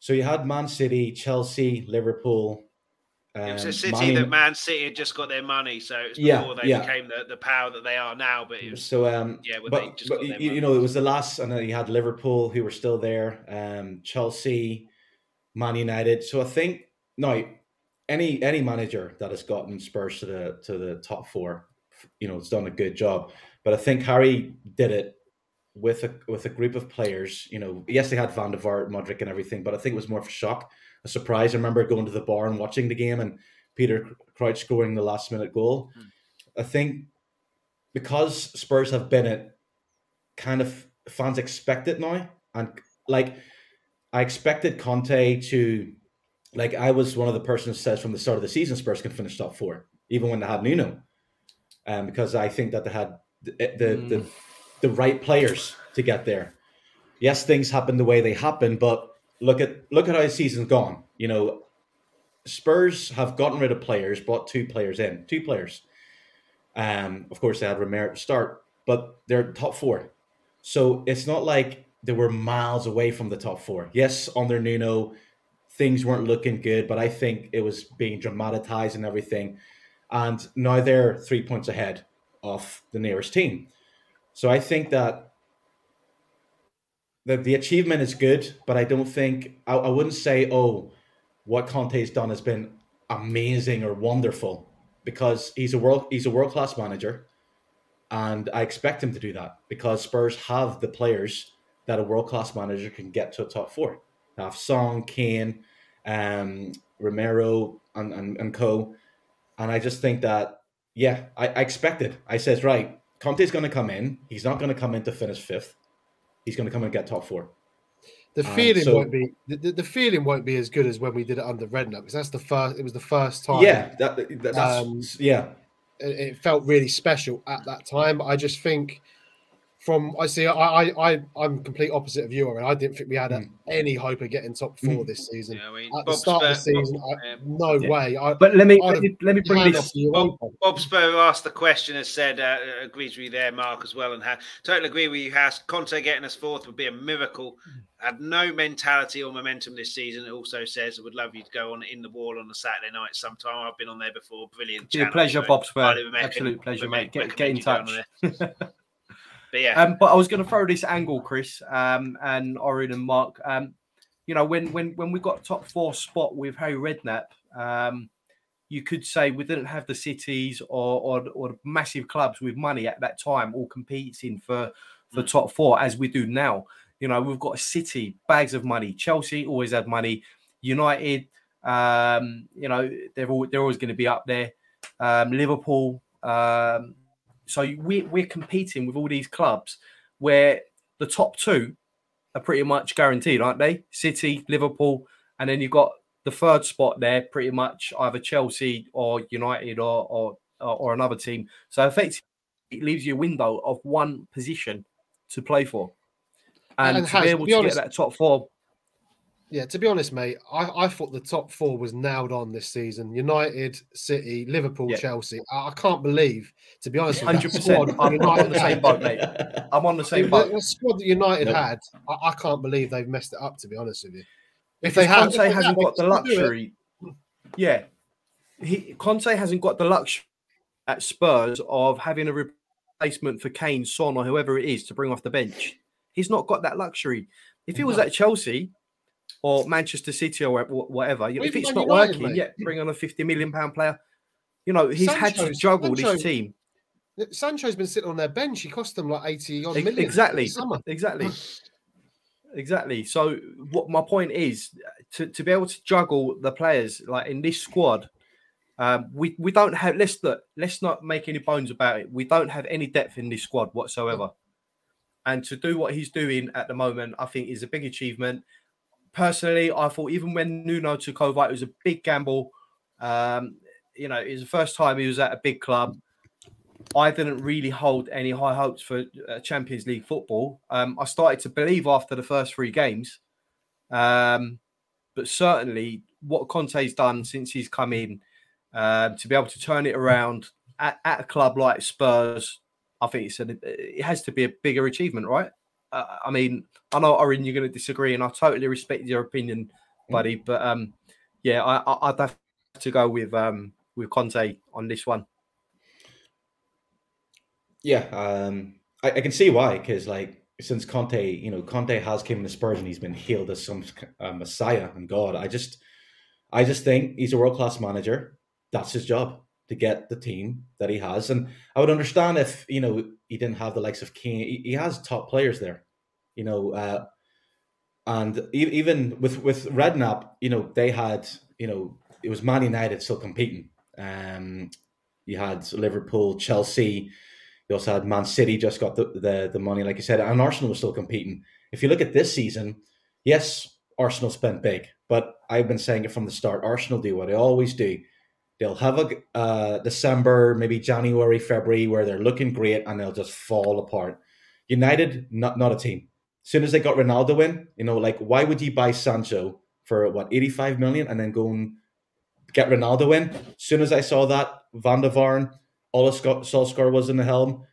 So you had Man City, Chelsea, Liverpool. It was a um, city that Man City had just got their money, so it was Yeah, before they yeah. became the, the power that they are now. But it was So um, yeah, but, just but you, money. know, it was the last, and then you had Liverpool who were still there, um, Chelsea, Man United. So I think now any any manager that has gotten Spurs to the to the top four, you know, has done a good job. But I think Harry did it with a with a group of players. You know, yes, they had Van der Vaart, Modric, and everything, but I think it was more of a shock, a surprise. I remember going to the bar and watching the game and Peter Crouch scoring the last minute goal. Hmm. I think because Spurs have been it, kind of fans expect it now, and like I expected Conte to, like I was one of the persons who says from the start of the season Spurs can finish top four, even when they had Nuno, um, because I think that they had the eh, the, the hmm. the right players to get there. Yes, things happen the way they happen, but look at look at how the season's gone. You know, Spurs have gotten rid of players, brought two players in, two players. Um, of course, they had Romero to start, but they're top four. So it's not like they were miles away from the top four. Yes, under Nuno, things weren't looking good, but I think it was being dramatized and everything. And now they're three points ahead of the nearest team. So I think that the, the achievement is good, but I don't think, I, I wouldn't say, oh, what Conte's done has been amazing or wonderful because he's a world he's a world class manager, and I expect him to do that because Spurs have the players that a world class manager can get to a top four. They have Son, Kane, um, Romero, and, and and co, and I just think that yeah, I, I expected. I says right, Conte's going to come in. He's not going to come in to finish fifth. He's going to come and get top four. The Um, feeling so- won't be the, the, the feeling won't be as good as when we did it under Redknapp because that's the first. It was the first time. Yeah, that, that- that's Um, yeah. it, it felt really special at that time. I just think from I see, I I, I I'm complete opposite of you, I mean, I didn't think we had Mm. any hope of getting top four Mm. this season. Yeah, I mean, At the Bob start of the Spur- season, I, yeah. no Yeah. way. I, But let me I'd let me, let me bring this. off Bob, Bob. Bob Spur asked the question and said, uh, agrees with you there, Mark, as well. And had, totally agree with you, Has Conte getting us fourth would be a miracle. Had no mentality or momentum this season. It also says, I would love you to go on in the wall on a Saturday night sometime. I've been on there before. Brilliant. It's a channel, pleasure, so Bob Spur. Absolute pleasure, mate. Get, get in recommend you go touch. *laughs* But yeah, Um, but I was going to throw this angle, Chris, um, and Orin and Mark. Um, you know, when when when we got top four spot with Harry Redknapp, um, you could say we didn't have the cities or or, or the massive clubs with money at that time all competing for for top four as we do now. You know, we've got a City, bags of money. Chelsea always had money. United, um, you know, they're all, they're always going to be up there. Um, Liverpool. Um, so we, we're competing with all these clubs where the top two are pretty much guaranteed, aren't they? City, Liverpool, and then you've got the third spot there, pretty much either Chelsea or United or or or another team. So effectively, it leaves you a window of one position to play for, and, and to has, be able to, be honest, get that top four. Yeah, to be honest, mate, I, I thought the top four was nailed on this season. United, City, Liverpool, yeah. Chelsea. I, I, can't believe, to be honest, hundred percent. I'm on the same boat, mate. I'm on the same boat. The, the squad that United had, I, I, can't believe they've messed it up. To be honest with you, if they have, Conte hasn't got the luxury. Yeah, he Conte hasn't got the luxury at Spurs of having a replacement for Kane, Son, or whoever it is to bring off the bench. He's not got that luxury. If he was at Chelsea or Manchester City or whatever, if it's not United, working, mate. yeah, bring on a fifty million pound player. You know, he's Sancho's, had to juggle Sancho, this team. Sancho's been sitting on their bench. He cost them like eighty odd million. Exactly. Exactly. *sighs* exactly. So what my point is to, to be able to juggle the players like in this squad um, we we don't have let's look, let's not make any bones about it. We don't have any depth in this squad whatsoever. And to do what he's doing at the moment, I think is a big achievement. Personally, I thought even when Nuno took over, it was a big gamble. Um, you know, it was the first time he was at a big club. I didn't really hold any high hopes for uh, Champions League football. Um, I started to believe after the first three games, um, but certainly what Conte's done since he's come in um, to be able to turn it around at, at, a club like Spurs, I think it's it has to be a bigger achievement, right? Uh, I mean, I know Oren, you're going to disagree, and I totally respect your opinion, mm. buddy. Mm. But um, yeah, I, would have to go with um, with Conte on this one. Yeah, um, I, I can see why because like since Conte, you know, Conte has came to Spurs and he's been hailed as some uh, messiah and God. I just, I just think he's a world class manager that's his job to get the team that he has. And I would understand if you know he didn't have the likes of Kane. He, has top players there, you know, uh, and even with with Redknapp, you know, they had you know it was Man United still competing. Um, you had Liverpool, Chelsea. You also had Man City just got the, the the money, like you said, and Arsenal was still competing. If you look at this season, yes, Arsenal spent big, but I've been saying it from the start. Arsenal do what they always do they'll have a uh, December, maybe January, February, where they're looking great and they'll just fall apart. United, not not a team. As soon as they got Ronaldo in, you know, like why would you buy Sancho for what eighty five million and then go and get Ronaldo in? As soon as I saw that Van der Vaart, Ole Solskjaer was in the helm.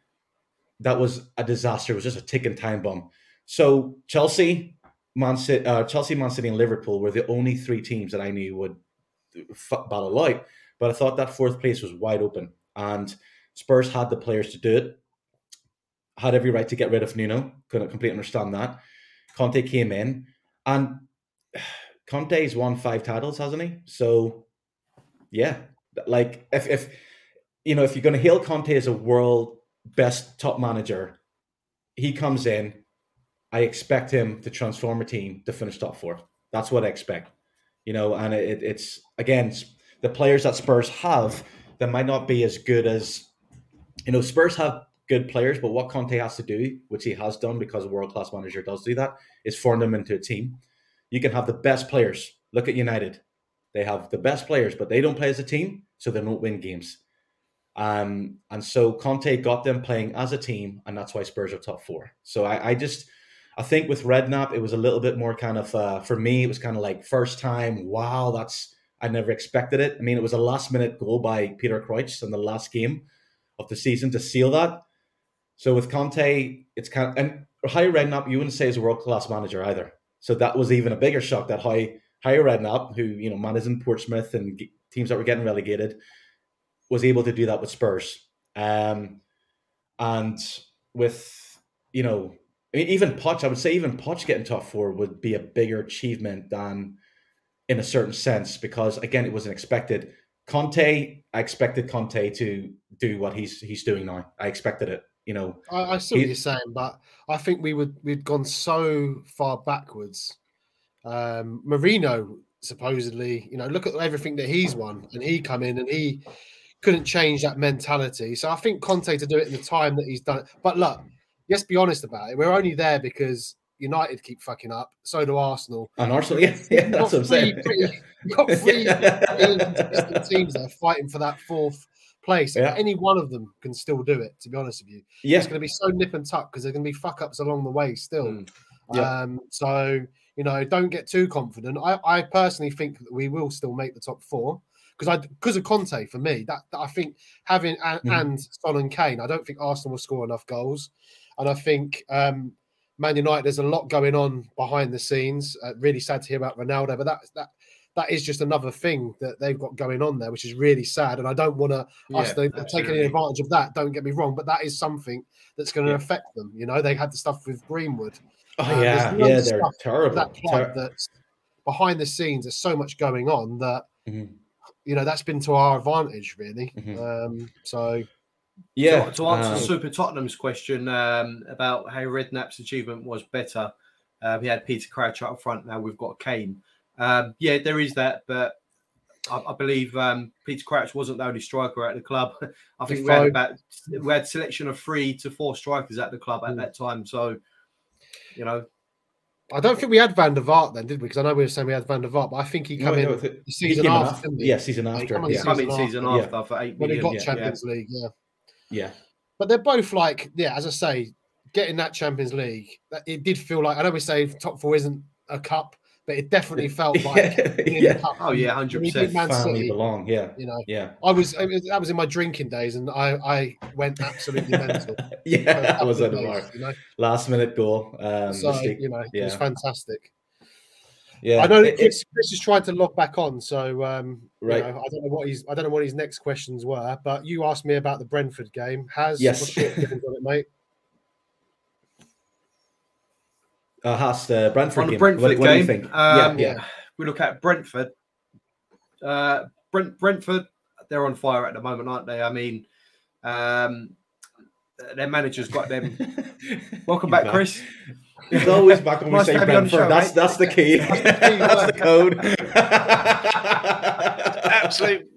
That was a disaster. It was just a ticking time bomb. So Chelsea, Man City, uh, Chelsea, Man City, and Liverpool were the only three teams that I knew would battle out. But I thought that fourth place was wide open, and Spurs had the players to do it. Had every right to get rid of Nuno. Couldn't completely understand that. Conte came in, and *sighs* Conte's won five titles, hasn't he? So, yeah, like if if you know if you're going to hail Conte as a world best top manager, he comes in. I expect him to transform a team to finish top four. That's what I expect. You know, and it, it's again the players that Spurs have that might not be as good as you know. Spurs have good players, but what Conte has to do, which he has done because a world class manager does do that, is form them into a team. You can have the best players. Look at United; they have the best players, but they don't play as a team, so they don't win games. Um, and so Conte got them playing as a team, and that's why Spurs are top four. So I, I just, I think with Redknapp, it was a little bit more kind of uh, for me. It was kind of like first time. Wow, that's I never expected it. I mean, it was a last minute goal by Peter Crouch in the last game of the season to seal that. So with Conte, it's kind of, and Harry Redknapp, you wouldn't say is a world class manager either. So that was even a bigger shock that Harry, Harry Redknapp, who, you know, managed in Portsmouth and teams that were getting relegated, was able to do that with Spurs. Um, and with, you know, even Poch, I would say even Poch getting top four would be a bigger achievement than in a certain sense because again it wasn't expected. Conte, I expected Conte to do what he's he's doing now. I expected it. You know, I, I see he, what you're saying, but I think we would we'd gone so far backwards. Um, Mourinho supposedly, you know, look at everything that he's won, and he come in and he couldn't change that mentality. So I think Conte to do it in the time that he's done. It. But look, let's be honest about it. We're only there because United keep fucking up. So do Arsenal. And Arsenal, *laughs* yeah, yeah that's what I'm saying. Pretty, got three *laughs* teams that are fighting for that fourth place. Yeah. Any one of them can still do it. To be honest with you, Yeah, it's going to be so nip and tuck because there's going to be fuck ups along the way still. Mm. Yeah. Um, so you know, don't get too confident. I, I personally think that we will still make the top four because I because of Conte for me. That, that I think having and, Mhm. and Son and Kane, I don't think Arsenal will score enough goals, and I think um, Man United there's a lot going on behind the scenes. Uh, really sad to hear about Ronaldo, but that that. That is just another thing that they've got going on there, which is really sad. And I don't want to us Yeah, to take any advantage of that. Don't get me wrong, but that is something that's going to Yeah. affect them. You know, they had the stuff with Greenwood, oh, um, yeah, yeah, they're terrible. that Ter- that's behind the scenes. There's so much going on that Mhm. you know that's been to our advantage, really. Mhm. Um, so Yeah, To, to answer uh, Super Tottenham's question um, about how Redknapp's achievement was better, uh, we had Peter Crouch up front. Now we've got Kane. Um, yeah, there is that, but I, I believe um, Peter Crouch wasn't the only striker at the club. *laughs* I think we had about we had selection of three to four strikers at the club at Mm. that time. So, you know, I don't think we had Van der Vaart then, did we? Because I know we were saying we had Van der Vaart, but I think he came no, in th- the season came after, af- didn't? Yeah, season Yeah, he after. come yeah. coming season season after. after for eight when he got yeah. Champions League. Yeah, yeah, but they're both like, yeah, as I say, getting that Champions League, it did feel like. I know we say top four isn't a cup, but it definitely *laughs* felt like yeah. Oh yeah, hundred percent. beat Man City, belong. Yeah, you know, yeah, I was I was- that was in my drinking days, and I I went absolutely mental. *laughs* yeah. That was of at the mark. you know. Last minute goal. Um, so mistake. you know, it was fantastic. Yeah, I know it- that Chris, Chris is trying to log back on, so um, Right. You know, I don't know what he's I don't know what his next questions were, but you asked me about the Brentford game. Has Yes. what's your on it, mate? Uh, Haas, the Brentford on the game. Brentford what, what do you think? Um, yeah, yeah. We look at Brentford. Uh, Brent, Brentford, they're on fire at the moment, aren't they? I mean, um, their manager's got them. *laughs* Welcome back, Chris. He's always back when we Nice say to have you on the Brentford. show, That's mate. *laughs* that's the key. that's the code. Absolute.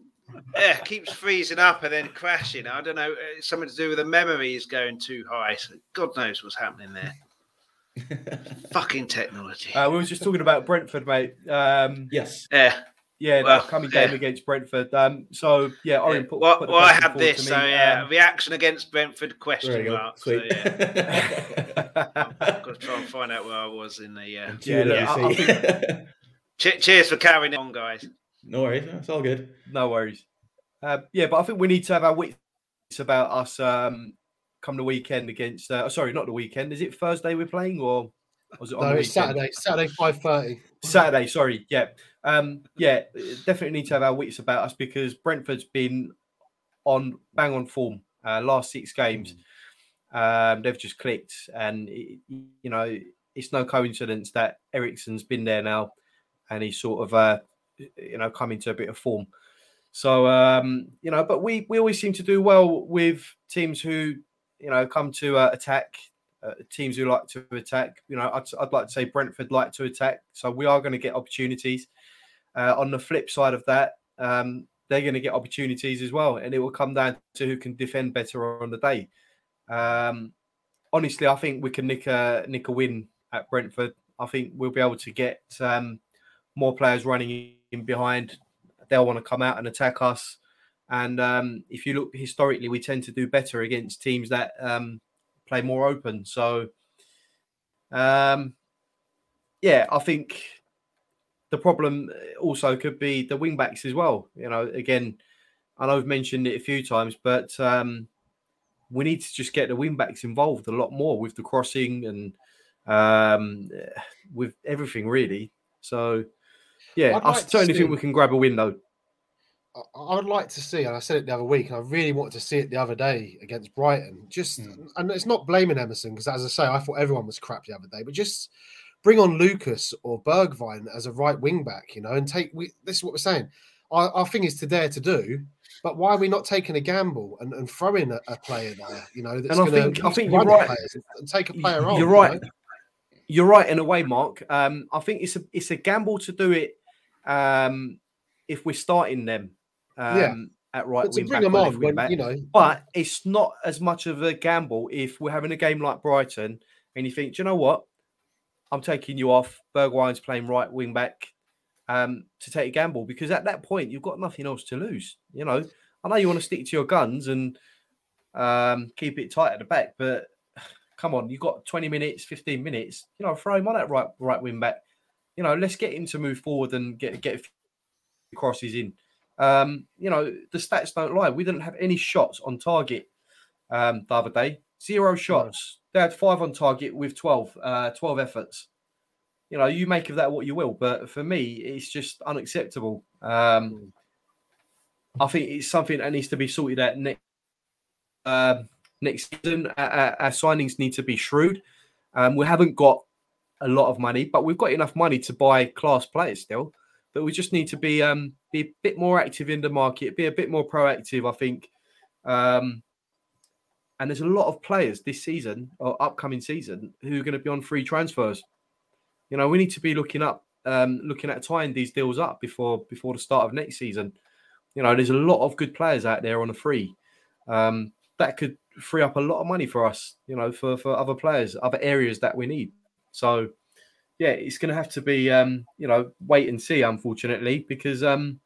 Yeah, keeps freezing up and then crashing. I don't know. It's something to do with the memories going too high. So God knows what's happening there. *laughs* Fucking technology. Uh, we were just talking about Brentford, mate. Um, yes. yeah. Yeah, the Well, upcoming yeah. game against Brentford. Um, so yeah, yeah. Orion put, Well, put well, I have this. So yeah, Um, reaction against Brentford? Question There mark. Sweet. So, yeah, I've got to try and find out where I was in the. Uh... Yeah, look, I- I think... *laughs* Che- cheers for carrying on, guys. no worries. It's all good. no worries. Uh, yeah, but I think we need to have our wits about us um, come the weekend against. Uh, sorry, not the weekend. Is it Thursday we're playing or was it on No, the it's weekend? Saturday. Saturday five thirty. Saturday, sorry. Yeah. Um, yeah, definitely need to have our wits about us because Brentford's been on bang on form uh, last six games. Um, they've just clicked, and it, you know it's no coincidence that Eriksen's been there now, and he's sort of uh, you know come into a bit of form. So um, you know, but we we always seem to do well with teams who you know come to uh, attack. Uh, teams who like to attack, you know, I'd, I'd like to say Brentford like to attack, so we are going to get opportunities. Uh, on the flip side of that, um, they're going to get opportunities as well, and it will come down to who can defend better on the day. Um, honestly, I think we can nick a nick a win at Brentford. I think we'll be able to get um, more players running in behind. They'll want to come out and attack us. And um, if you look historically, we tend to do better against teams that um, play more open. So, um, yeah, I think the problem also could be the wing backs as well. You know, again, I know I've mentioned it a few times, but um, we need to just get the wing backs involved a lot more with the crossing and um, with everything really. So, yeah, I'd I like to certainly think we can grab a win though. I I would like to see, and I said it the other week, and I really wanted to see it the other day against Brighton. Just, Mm. and it's not blaming Emerson because, as I say, I thought everyone was crap the other day, but just bring on Lucas or Bergwijn as a right wing back, you know, and take. We, this is what we're saying. Our, our thing is to dare to do, but why are we not taking a gamble and, and throwing a, a player there? You know, that's I going think- I think you're right. and take a player Y- on. You're you right. know? You're right in a way, Mark. Um, I think it's a it's a gamble to do it um, if we're starting them um, Yeah. at right But wing bring back them on when back. you know, But it's not as much of a gamble if we're having a game like Brighton and you think, do you know what? I'm taking you off. Bergwijn's playing right wing back. um, to take a gamble because at that point you've got nothing else to lose. You know, I know you want to stick to your guns and um, keep it tight at the back, but *sighs* come on, you've got 20 minutes, 15 minutes. You know, throw him on that right right wing back. You know, let's get him to move forward and get get crosses in. Um, you know, the stats don't lie. We didn't have any shots on target um, the other day. Zero shots. They had five on target with 12, uh, 12 efforts. You know, you make of that what you will, but for me, it's just unacceptable. Um, I think it's something that needs to be sorted out next uh, next season. Our, our, signings need to be shrewd. Um, we haven't got a lot of money, but we've got enough money to buy class players still. But we just need to be um, be a bit more active in the market, be a bit more proactive. I think. Um, and there's a lot of players this season or upcoming season who are going to be on free transfers. You know, we need to be looking up, um, looking at tying these deals up before before the start of next season. You know, there's a lot of good players out there on a free. Um, that could free up a lot of money for us, you know, for, for other players, other areas that we need. So, yeah, it's going to have to be, um, you know, wait and see, unfortunately, because um,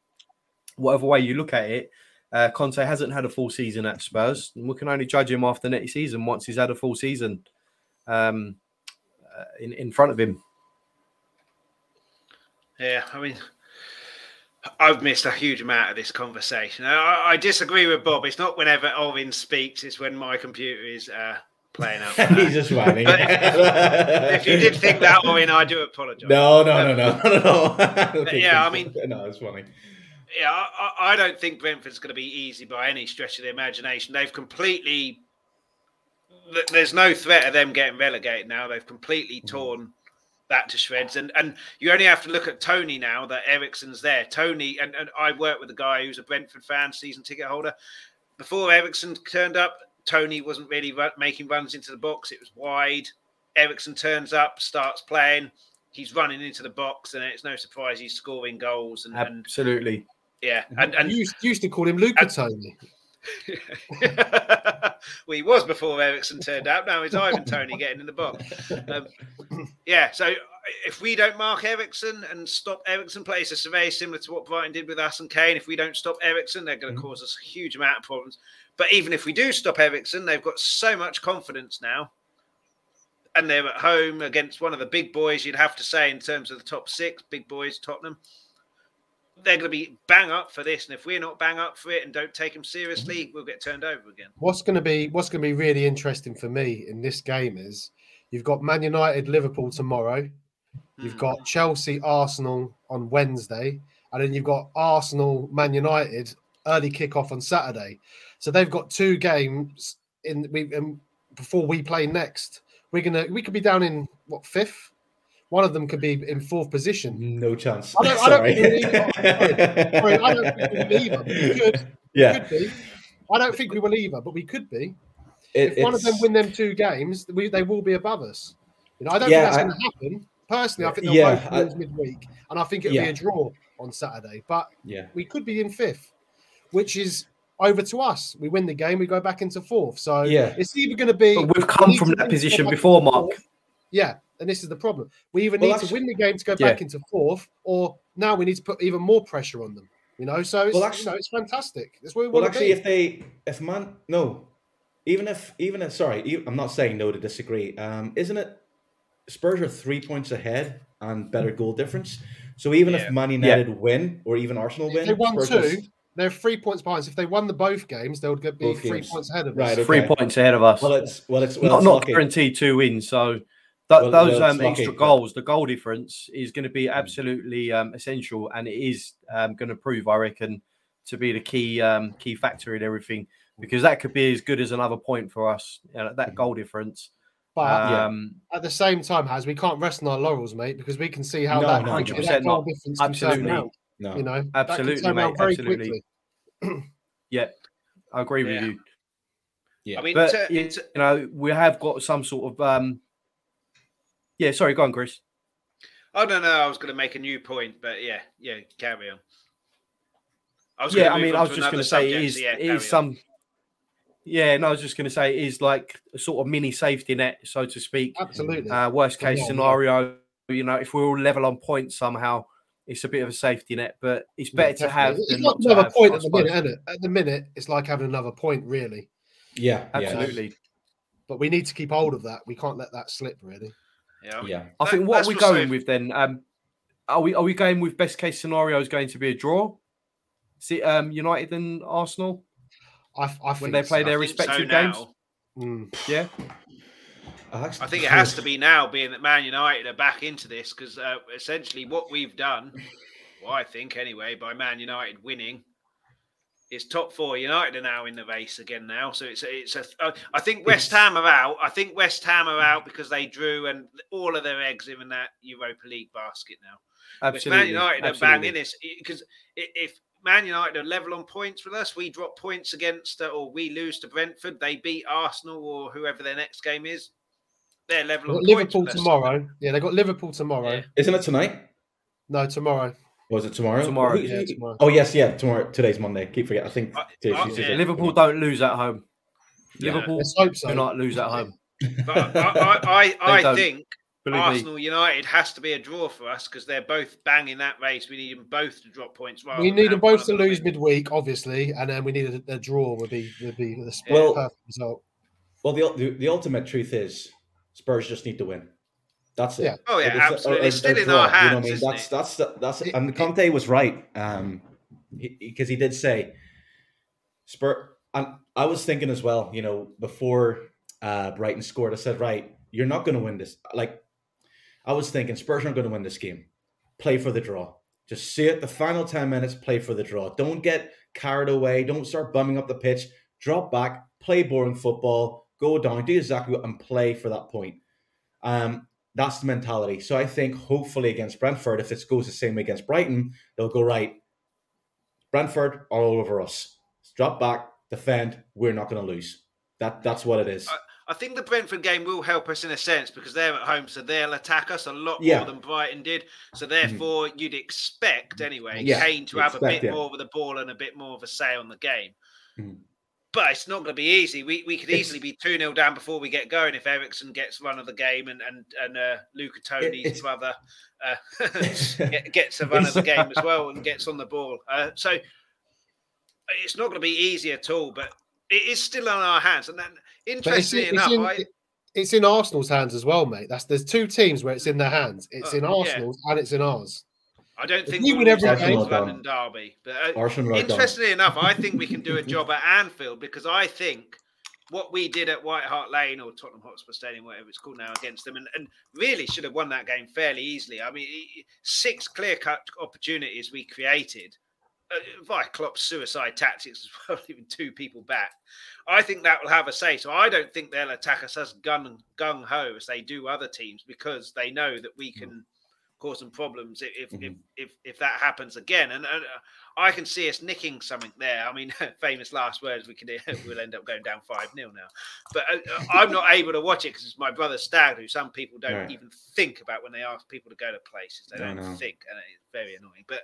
whatever way you look at it, uh, Conte hasn't had a full season at Spurs, and we can only judge him after next season once he's had a full season um, uh, in in front of him. Yeah, I mean, I've missed a huge amount of this conversation. I, I disagree with Bob. It's not whenever Ovin speaks; it's when my computer is uh, playing up. *laughs* He's just whining. if, if, you did think that, Ovin, I do apologise. No, no, no, no, *laughs* no, no. *laughs* yeah, I mean, no, it's funny. Yeah, I, I don't think Brentford's going to be easy by any stretch of the imagination. They've completely. There's no threat of them getting relegated now. They've completely mm-hmm. torn that to shreds. And and you only have to look at Toney now that Eriksen's there. Toney and, and I worked with a guy who's a Brentford fan, season ticket holder. Before Eriksen turned up, Toney wasn't really making runs into the box. It was wide. Eriksen turns up, starts playing. He's running into the box, and it's no surprise he's scoring goals. And absolutely, and, yeah. And and you used, to call him Luca Toni. *laughs* well, he was before Eriksen turned up. Now it's Ivan Toney getting in the box. Um, yeah, so if we don't mark Eriksen and stop Eriksen plays, it's very similar to what Brighton did with us and Kane. If we don't stop Eriksen, they're going to mm-hmm. cause us a huge amount of problems. But even if we do stop Eriksen, they've got so much confidence now. And they're at home against one of the big boys, you'd have to say, in terms of the top six, big boys, Tottenham they're going to be bang up for this, and if we're not bang up for it and don't take them seriously, mm-hmm. we'll get turned over again. What's going to be What's going to be really interesting for me in this game is you've got Man United, Liverpool tomorrow, you've mm. got Chelsea, Arsenal on Wednesday, and then you've got Arsenal, Man United early kickoff on Saturday. So they've got two games in we um, before we play next. We're gonna we could be down in what fifth one of them could be in fourth position. No chance. I don't, Sorry. I don't think we Sorry, I don't think we will either. Could. Yeah. Could be. I don't think we will either, but we could be. It, if one of them win them two games, we, they will be above us. You know, I don't yeah, think that's going to happen. Personally, I think they'll yeah, both lose midweek, and I think it'll yeah. be a draw on Saturday. But yeah, we could be in fifth, which is over to us. We win the game, we go back into fourth. So yeah, it's either going to be. But we've come we from that position before, Mark. Yeah, and this is the problem. We either well, need to win the game to go yeah. back into fourth, or now we need to put even more pressure on them. You know, so it's, well, actually, you know, it's fantastic. That's where we well, actually, be. if they, if man, no, even if, even if, sorry, I'm not saying no to disagree. Um, isn't it? Spurs are three points ahead and better goal difference. So even yeah. if Man United yeah. win or even Arsenal win, if they won Spurs two. Just, they're three points behind. So if they won the both games, they would be both three games. points ahead of us. Right, okay. Three points ahead of us. Well, it's well, it's well, not, it's not guaranteed two wins. So Th- well, those um, extra goals, the goal difference is going to be absolutely um, essential, and it is um, going to prove, I reckon, to be the key um, key factor in everything because that could be as good as another point for us. You know, that goal difference. But um, at the same time, has we can't rest on our laurels, mate, because we can see how no, that hundred percent goal difference absolutely, out, no, you know, absolutely, mate, absolutely. *clears throat* yeah, I agree yeah. with you. Yeah, I mean, but, to, you know, we have got some sort of um, yeah, sorry, go on, Chris. Oh no, no, I was going to make a new point, but yeah, yeah, carry on. I was yeah, I mean, I was just going to say it is, yeah, it is some. Yeah, no, I was just going to say it is like a sort of mini safety net, so to speak. Absolutely. Uh, worst case yeah, scenario, yeah. you know, if we're all level on points somehow, it's a bit of a safety net, but it's Yeah, better to have It's not like another have, point I at the minute, isn't it? At the minute, it's like having another point, really. Yeah, Absolutely. But we need to keep hold of that. We can't let that slip, really. Yeah, I yeah. I That- think what that's we're what's so- going with then, um, are we are we going with best case scenario is going to be a draw? See, um, United and Arsenal I, I think when they play so. their I think so respective games. Mm. Yeah, I, I think it has to be now, being that Man United are back into this, because uh, essentially what we've done, *laughs* well, I think anyway, by Man United winning, is top four. United are now in the race again now, so it's a, it's a. Uh, I think West Ham are out. I think West Ham are out because they drew, and all of their eggs are in that Europa League basket now. Absolutely. Man United are absolutely. banging this because if Man United are level on points with us, we drop points against, uh, or we lose to Brentford, they beat Arsenal or whoever their next game is. They're level They've got Liverpool with us. tomorrow. Yeah, they got Liverpool tomorrow. Yeah. Isn't it tonight? No, tomorrow. Was it tomorrow? Tomorrow, Who- yeah, tomorrow. Oh yes, yeah, tomorrow. Today's Monday. Keep forgetting. I think I- today's I- Tuesday. yeah. Liverpool don't lose at home. Yeah. Liverpool Let's hope so. do not lose at home. But I, I, I, *laughs* I think Believe me. Arsenal United has to be a draw for us because they're both banging that race. We need them both to drop points. We need them both to lose win. midweek, obviously, and then we need a, a draw would be would be the sp- Well- perfect result. Well, the, the the ultimate truth is Spurs just need to win. That's it. Yeah. Oh yeah, it's- absolutely. or- it's or still in draw, our you know what I mean? That's it? that's the- that's It- and Conte was right. Um, because he, did say Spur, and I was thinking as well. You know, before uh, Brighton scored, I said, right, you're not going to win this. Like, I was thinking Spurs aren't going to win this game. Play for the draw. Just see it. The final ten minutes, play for the draw. Don't get carried away. Don't start bumming up the pitch. Drop back. Play boring football. Go down. Do exactly what and play for that point. Um, that's the mentality. So I think hopefully against Brentford, if it goes the same way against Brighton, they'll go right. Brentford are all over us. Drop back, defend. We're not going to lose. That that's what it is. I think the Brentford game will help us in a sense because they're at home, so they'll attack us a lot Yeah. more than Brighton did. So therefore, you'd expect anyway Yeah, Kane to have a bit more with the ball and a bit more of a say on the game. Mhm. But it's not going to be easy. We, we could easily be 2 0 down before we get going if Eriksen gets run of the game and and, and uh, Luca Toni's brother uh, *laughs* *laughs* gets a run of the game as well *laughs* and gets on the ball. Uh, so it's not going to be easy at all, but it is still on our hands. And then, interestingly enough, in, I, it's in Arsenal's hands as well, mate. That's there's two teams where it's in their hands. It's Uh, in yeah. Arsenal's and it's in ours. I don't think we win lose every London Derby. But uh, Arsenal interestingly enough, I think we can do a *laughs* job at Anfield because I think what we did at White Hart Lane or Tottenham Hotspur Stadium, whatever it's called now, against them, and, and really should have won that game fairly easily. I mean, six clear cut opportunities we created uh, via Klopp's suicide tactics as well, *laughs* even two people back. I think that will have a say. So I don't think they'll attack us as gun gung ho as they do other teams because they know that we can cause them problems if if, if, if if that happens again. And, uh, I can see us nicking something there. I mean, *laughs* famous last words. We can *laughs* we'll end up going down five 0 now. But uh, uh, I'm not able to watch it because it's my brother Stag, who some people don't Right. even think about when they ask people to go to places. They I don't think, and it's very annoying. But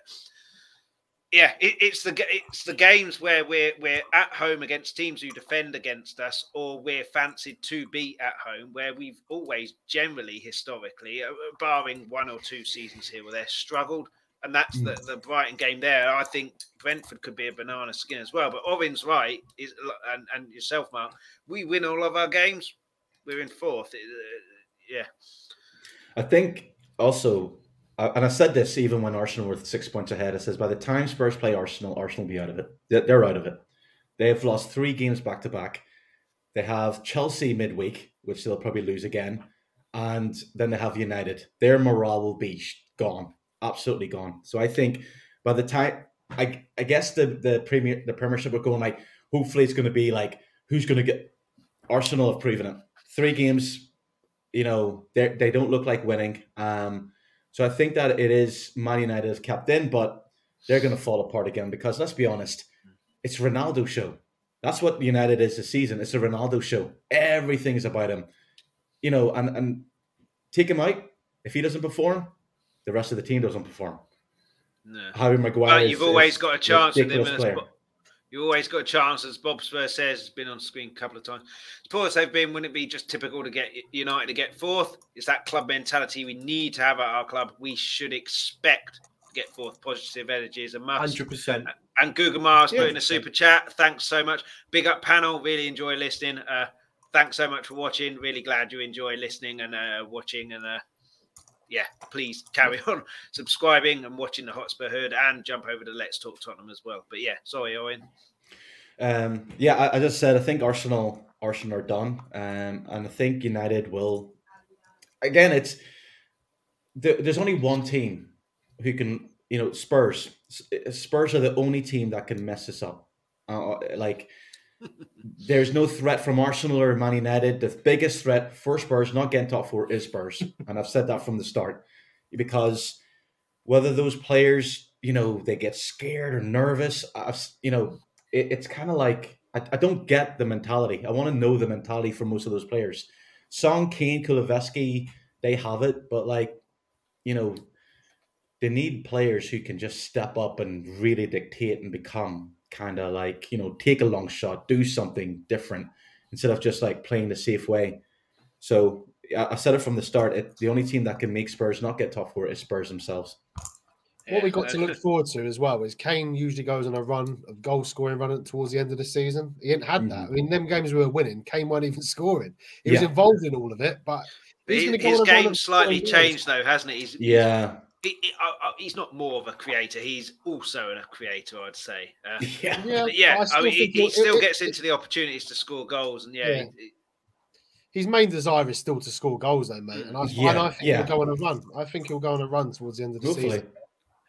yeah, it, it's the it's the games where we're we're at home against teams who defend against us, or we're fancied to be at home, where we've always generally historically, uh, barring one or two seasons here where they've struggled, and that's the, the Brighton game there. I think Brentford could be a banana skin as well. But Owen's right, is and, and yourself, Mark. We win all of our games, we're in fourth. Uh, yeah, I think also, uh, and I said this even when Arsenal were six points ahead. I says by the time Spurs play Arsenal, Arsenal will be out of it. They're out of it. They've lost three games back to back. They have Chelsea midweek, which they'll probably lose again, and then they have United. Their morale will be gone, absolutely gone. So I think by the time I I guess the the premier the Premiership are going like hopefully it's going to be like who's going to get Arsenal have proven it. Three games you know they they don't look like winning. Um, so I think that it is Man United have kept in, but they're going to fall apart again because let's be honest, it's Ronaldo show. That's what United is this season. It's a Ronaldo show. Everything's about him. You know, and and take him out. If he doesn't perform, the rest of the team doesn't perform. no. Harry Maguire. But you've always is got a chance with him. ridiculous And as player. You always got a chance, as Bob Spurs says, has been on screen a couple of times. As poor as they've been, wouldn't it be just typical to get United to get fourth? It's that club mentality we need to have at our club. We should expect to get forth. Positive energy is a must. Hundred percent. And Google Mars put in a super chat. Thanks so much. Big up panel. Really enjoy listening. Uh, thanks so much for watching. Really glad you enjoy listening and uh, watching. And uh, yeah, please carry *laughs* on subscribing and watching the Hotspur Herd and jump over to Let's Talk Tottenham as well. But yeah, sorry, Owen. Um, yeah, I, I just said I think Arsenal Arsenal are done, um, and I think United will. Again, it's there, there's only one team who can, you know, Spurs. Spurs are the only team that can mess this up. Uh, like, there's no threat from Arsenal or Man United. The biggest threat for Spurs not getting top four is Spurs, *laughs* and I've said that from the start because whether those players, you know, they get scared or nervous, I've, you know, it, it's kind of like I, I don't get the mentality. I want to know the mentality for most of those players. Son, Kane, Kulusevski, they have it, but like, you know, they need players who can just step up and really dictate and become kind of like, you know, take a long shot, do something different instead of just like playing the safe way. So I I said it from the start. It, the only team that can make Spurs not get top four is Spurs themselves. What we got to look forward to as well is Kane usually goes on a run of goal scoring run towards the end of the season. He hadn't had that. Mm-hmm. I mean, them games we were winning, Kane weren't even *laughs* scoring. He was involved in all of it, but But he's his going go his on a run game slightly scoring goals. changed though, hasn't it? He's Yeah, he, he- uh, uh, he's not more of a creator. He's also a creator, I'd say. Uh, *laughs* yeah, Yeah, yeah, but I I, mean, he, he still it- gets into the opportunities to score goals, and yeah, Yeah. he- his main desire is still to score goals, though, mate. And I, Yeah, and I think yeah. he'll go on a run. I think he'll go on a run towards the end of the hopefully. season.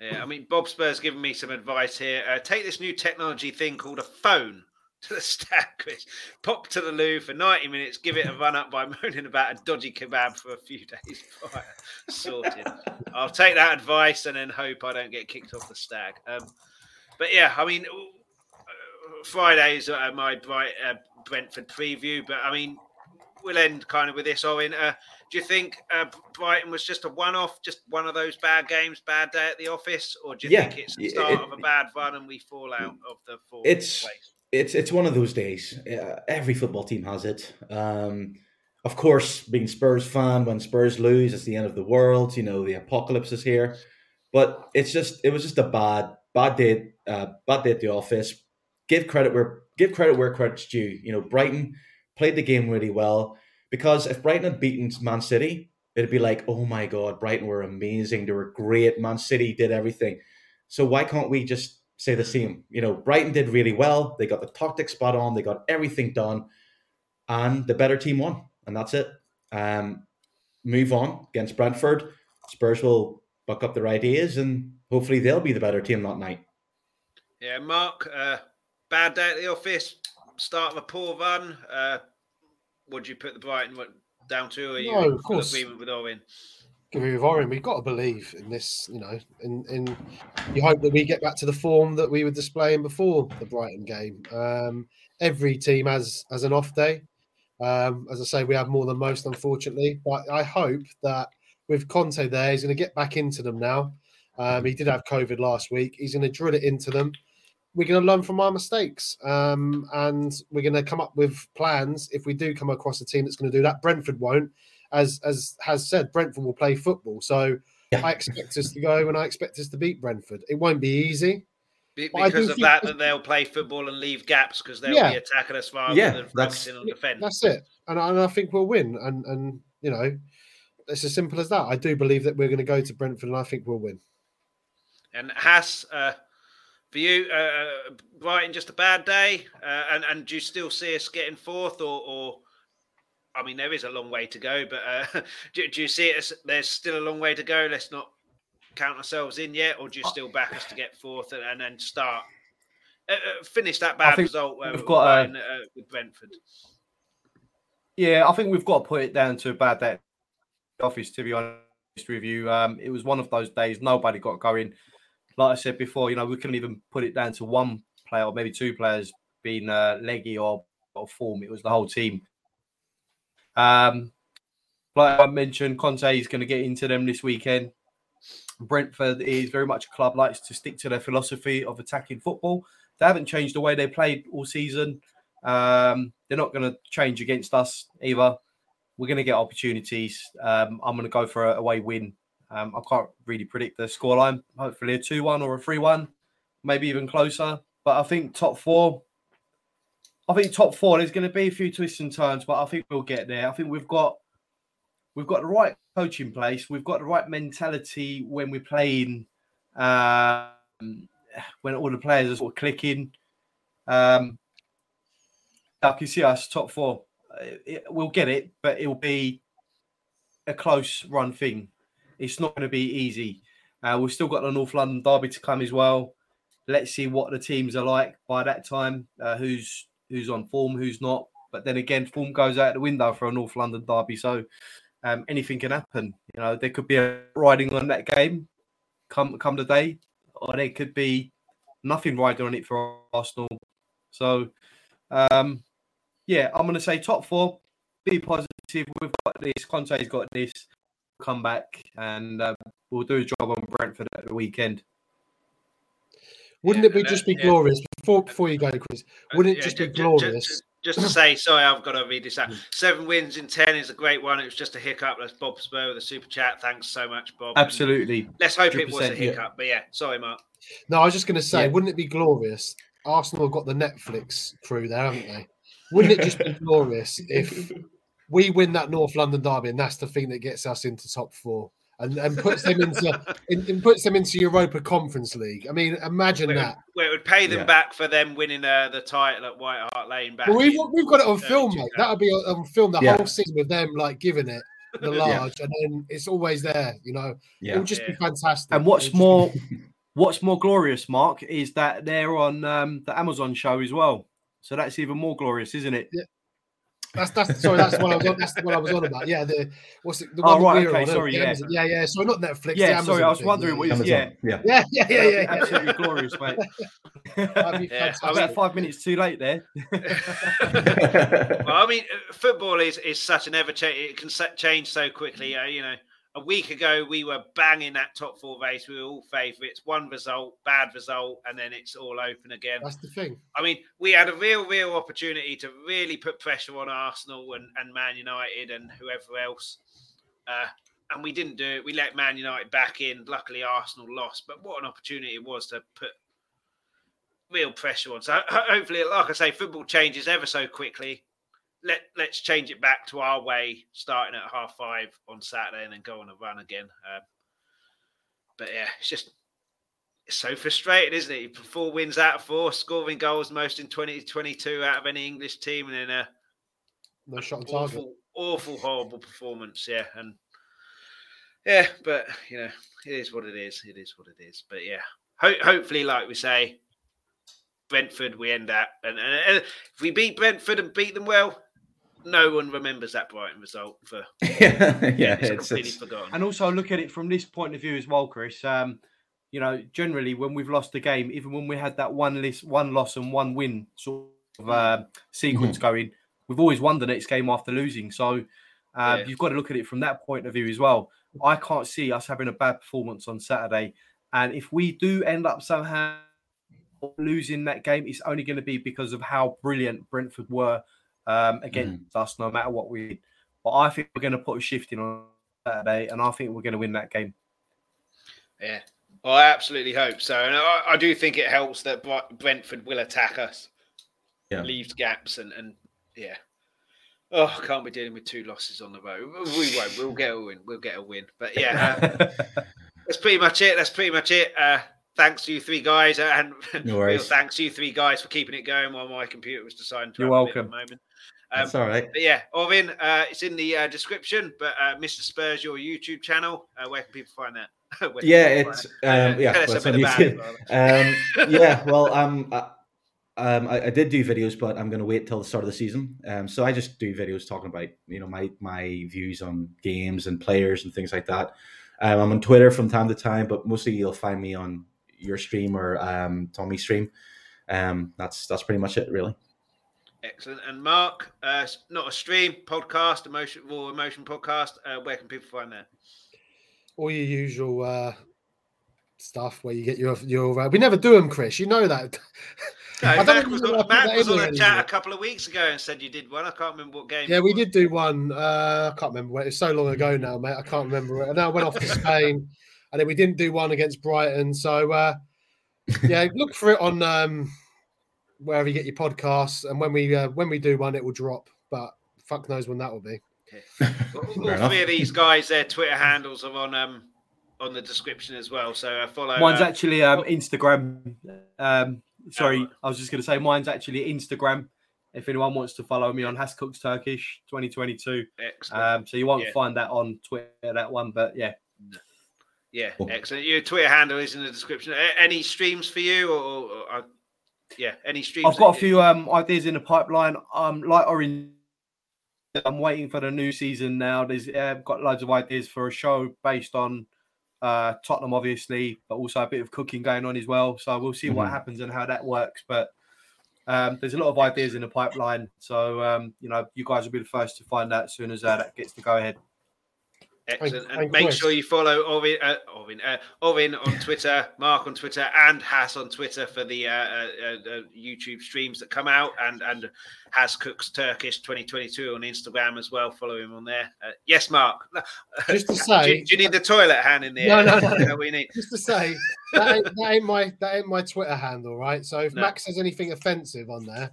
Yeah, I mean, Bob Spur's given me some advice here. Uh, take this new technology thing called a phone to the stag quiz. Pop to the loo for 90 minutes, give it a run up by moaning about a dodgy kebab for a few *laughs* days prior. Sorted. I'll take that advice and then hope I don't get kicked off the stag. Um, but yeah, I mean, uh, Friday's uh, my Bright, uh, Brentford preview, but I mean, we'll end kind of with this, Owen. Uh, do you think uh, Brighton was just a one-off, just one of those bad games, bad day at the office, or do you Yeah, think it's the start it- of a bad run and we fall out of the fourth It's- place? It's it's one of those days. Uh, every football team has it. Um, of course, being Spurs fan, when Spurs lose, it's the end of the world. You know, the apocalypse is here. But it's just it was just a bad bad day. Uh, bad day at the office. Give credit where give credit where credit's due. You know, Brighton played the game really well because if Brighton had beaten Man City, it'd be like, oh my god, Brighton were amazing. They were great. Man City did everything. So why can't we just say the same? You know, Brighton did really well. They got the tactic spot on. They got everything done, and the better team won, and that's it. Um, move on against Brentford. Spurs will buck up their ideas, and hopefully they'll be the better team that night. Yeah, Mark, uh, bad day at the office, start of a poor run. Uh, would you put the Brighton one down to? Or are you No, of full course. agreement with Owen? With Oren. We've got to believe in this, you know, in, in you hope that we get back to the form that we were displaying before the Brighton game. Um, every team has has an off day. Um, as I say, we have more than most, unfortunately. But I hope that with Conte there, he's going to get back into them now. Um, he did have COVID last week. He's going to drill it into them. We're going to learn from our mistakes, um, and we're going to come up with plans if we do come across a team that's going to do that. Brentford won't as as has said, Brentford will play football. So Yeah. I expect us to go and I expect us to beat Brentford. It won't be easy. Be- I Because of think that, that- that they'll play football and leave gaps because they'll Yeah. be attacking us rather Yeah, than that's- focusing on defence. That's it. And I, and I think we'll win. And and you know, it's as simple as that. I do believe that we're going to go to Brentford and I think we'll win. And Haas, uh, for you, uh, Brighton, just a bad day, uh, and and do you still see us getting fourth, or, or I mean, there is a long way to go, but uh, *laughs* do, do you see it as there's still a long way to go? Let's not count ourselves in yet, or do you still back us to get fourth and, and then start uh, uh, finish that bad result uh, we've got Brighton, uh, with Brentford? Yeah, I think we've got to put it down to a bad day office, to be honest with you. Um, it was one of those days, nobody got going. Like I said before, you know, we couldn't even put it down to one player or maybe two players being uh, leggy or, or form. It was the whole team. Um, like I mentioned, Conte is going to get into them this weekend. Brentford is very much a club likes to stick to their philosophy of attacking football. They haven't changed the way they played all season. Um, they're not going to change against us either. We're going to get opportunities. Um, I'm going to go for a away win. Um, I can't really predict the scoreline. Hopefully a 2 1 or a 3 1, maybe even closer. But I think top four, I think top four, there's going to be a few twists and turns, but I think we'll get there. I think we've got we've got the right coach in place. We've got the right mentality when we're playing, um, when all the players are sort of clicking. Um, I can see us top four. It, we'll get it, but it'll be a close run thing. It's not going to be easy. Uh, we've still got the North London derby to come as well. Let's see what the teams are like by that time. Uh, who's who's on form, who's not. But then again, form goes out the window for a North London derby, so um, anything can happen. You know, there could be a riding on that game come come the day, or there could be nothing riding on it for Arsenal. So, um, yeah, I'm going to say top four. Be positive. We've got this. Conte's got this. Come back and uh, we'll do a job on Brentford at the weekend. Wouldn't Yeah, it be and, uh, just be yeah. glorious before before you go, Chris? Wouldn't it Yeah, just ju- be ju- ju- glorious? ju- Just to say, sorry, I've got to read this out. Seven wins in ten is a great one. It was just a hiccup. That's Bob Spur with a super chat. Thanks so much, Bob. Absolutely. Let's hope it was a 100%, yeah. hiccup. But yeah, sorry, Mark. No, I was just going to say, Yeah. wouldn't it be glorious? Arsenal have got the Netflix crew there, haven't they? Wouldn't it just be *laughs* glorious if we win that North London derby and that's the thing that gets us into top four and, and puts them into *laughs* and, and puts them into Europa Conference League? I mean, imagine Where that. would, where it would pay them Yeah. back for them winning uh, the title at White Hart Lane back. Well, we've, in we've got it on early film, mate. That would be on on film the Yeah. whole season with them like giving it the *laughs* large, and then it's always there. You know, it Yeah. would just be fantastic. And what's would just more, be- *laughs* what's more glorious, Mark, is that they're on um, the Amazon show as well. So that's even more glorious, isn't it? That's that's sorry. That's what I was on. That's what I was on about. Yeah, the what's it? The Oh, one right, we're okay, on, sorry, yeah. Amazon- yeah, yeah. Sorry, not Netflix. Yeah, the sorry, I was thing, wondering yeah, what you- Amazon. Yeah. Yeah, yeah, yeah, yeah. yeah. Absolutely glorious, mate. *laughs* Yeah, I fantastic. I about five minutes too late there. *laughs* well, I mean, uh, football is, is such an ever change. It can sa- change so quickly. Uh, you know, a week ago we were banging that top four race. We were all favourites. One result, bad result, and then it's all open again. That's the thing. I mean, we had a real, real opportunity to really put pressure on Arsenal and, and Man United and whoever else. Uh, and we didn't do it. We let Man United back in. Luckily, Arsenal lost. But what an opportunity it was to put real pressure on. So hopefully, like I say, football changes ever so quickly. Let Let's change it back to our way, starting at half five on Saturday and then go on a run again. Um, but yeah, it's just it's so frustrating, isn't it? Four wins out of four, scoring goals most in 2022 out of any English team, and then a No shot on target. awful, awful, horrible performance. Yeah, and yeah, but you know, it is what it is. It is what it is. But yeah, ho- hopefully, like we say, Brentford, we end up, and, and, and if we beat Brentford and beat them well, no one remembers that Brighton result for yeah, *laughs* yeah, it's, it's, completely it's forgotten. And also look at it from this point of view as well, Chris. Um, you know, generally when we've lost a game, even when we had that one list, one loss and one win sort of uh, sequence going, we've always won the next game after losing. So uh, Yeah. you've got to look at it from that point of view as well. I can't see us having a bad performance on Saturday, and if we do end up somehow losing that game, it's only going to be because of how brilliant Brentford were um, against us, no matter what we. did. But I think we're going to put a shift in on Saturday, and I think we're going to win that game. Yeah. Well, I absolutely hope so. And I, I do think it helps that Brentford will attack us, Yeah. leaves gaps, and, and yeah. Oh, can't be dealing with two losses on the road. We won't. We'll get a win. We'll get a win. But yeah, uh, *laughs* that's pretty much it. That's pretty much it. Uh, thanks to you three guys, uh, and No *laughs* real thanks to you three guys for keeping it going while my computer was deciding to. You're have a bit welcome. At the moment. Um, That's all right. but yeah, Orvin, uh, it's in the uh, description. But uh, Mr. Spurs, your YouTube channel, uh, where can people find that? *laughs* Yeah, it's um, yeah, *laughs* well, it's on it, YouTube. Um, *laughs* yeah, well, um, I, um, I, I did do videos, but I'm going to wait till the start of the season. Um, so I just do videos talking about you know my my views on games and players and things like that. Um, I'm on Twitter from time to time, but mostly you'll find me on your stream or um, Tommy's stream. Um, that's that's pretty much it, really. Excellent. And Mark, uh, not a stream, podcast, emotion, raw emotion podcast. Uh, where can people find that? All your usual uh, stuff where you get your your. Uh, we never do them, Chris. You know that. No, *laughs* I even was, on, Matt was on a chat a couple of weeks ago and said you did one. I can't remember what game. Yeah, we was. did do one. Uh, I can't remember. It's so long ago now, mate. I can't remember it. And then I went off to Spain, and then we didn't do one against Brighton. So uh, yeah, look for it on um, wherever you get your podcasts. And when we uh, when we do one, it will drop. But fuck knows when that will be. *laughs* All, Fair all enough. three of these guys, their Twitter handles are on um on the description as well. So uh, follow. Mine's uh, actually um, Instagram. Um, sorry, I was just going to say mine's actually Instagram. If anyone wants to follow me on Has Cooks Turkish 2022, excellent. um, so you won't Yeah. find that on Twitter that one, but yeah, yeah, excellent. Your Twitter handle is in the description. A- Any streams for you, or, or, or uh, yeah, any streams? I've got a few um, ideas in the pipeline. Um, like Orange, I'm waiting for the new season now. There's uh, got loads of ideas for a show based on uh, Tottenham, obviously, but also a bit of cooking going on as well. So we'll see what Mhm. happens and how that works. But um, there's a lot of ideas in the pipeline. So um, you know, you guys will be the first to find out as soon as uh, that gets to go ahead. Excellent. And make Chris. sure you follow Orvin, uh, Orvin, uh, Orvin on Twitter, *laughs* Mark on Twitter, and Has on Twitter for the uh, uh, uh, YouTube streams that come out, and and Has Cooks Turkish 2022 on Instagram as well. Follow him on there. Uh, yes, Mark. *laughs* Just to do, say, you- do you need the toilet hand in there? No, no, no. *laughs* That need? just to say that ain't, that ain't my that ain't my Twitter handle, right? So if No. Max says anything offensive on there,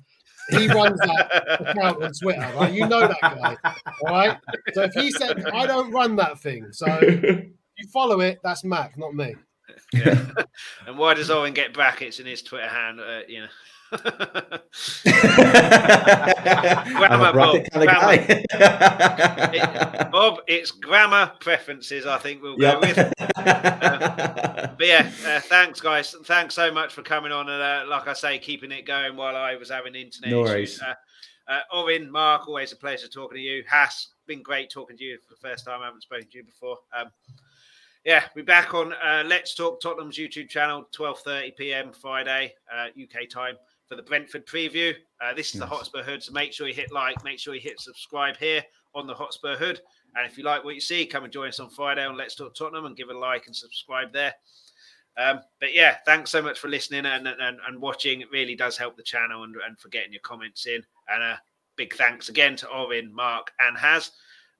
he runs that account on Twitter, right? You know that guy, right? So if he said I don't run that thing, so you follow it, that's Mac, not me. Yeah. *laughs* and why does Owen get brackets in his Twitter hand? Uh, you know. A bracket kind of guy. Bob, it's grammar preferences. I think we'll go with. yeah. But yeah, uh, thanks, guys. Thanks so much for coming on and, uh, like I say, keeping it going while I was having internet No issues. Uh, uh, Owen, Mark, always a pleasure talking to you. Has been great talking to you for the first time. I haven't spoken to you before. Um, yeah, we're back on uh, Let's Talk Tottenham's YouTube channel, 12:30 p.m. Friday uh, UK time for the Brentford preview. Uh, this is the Hotspur Hood, so make sure you hit like, make sure you hit subscribe here on the Hotspur Hood. And if you like what you see, come and join us on Friday on Let's Talk Tottenham and give a like and subscribe there. Um, but yeah, thanks so much for listening and, and, and watching. It really does help the channel and, and for getting your comments in. And a big thanks again to Orin, Mark, and Has.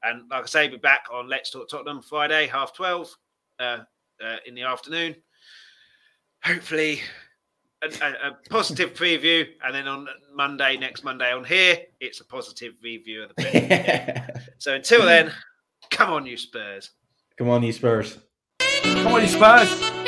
And like I say, we're back on Let's Talk Tottenham Friday, half 12 uh, uh, in the afternoon. Hopefully, a, a, a positive preview. And then on Monday, next Monday on here, it's a positive review of the *laughs* Brentford game. So until then, come on, you Spurs. Come on, you Spurs. Come on, you Spurs!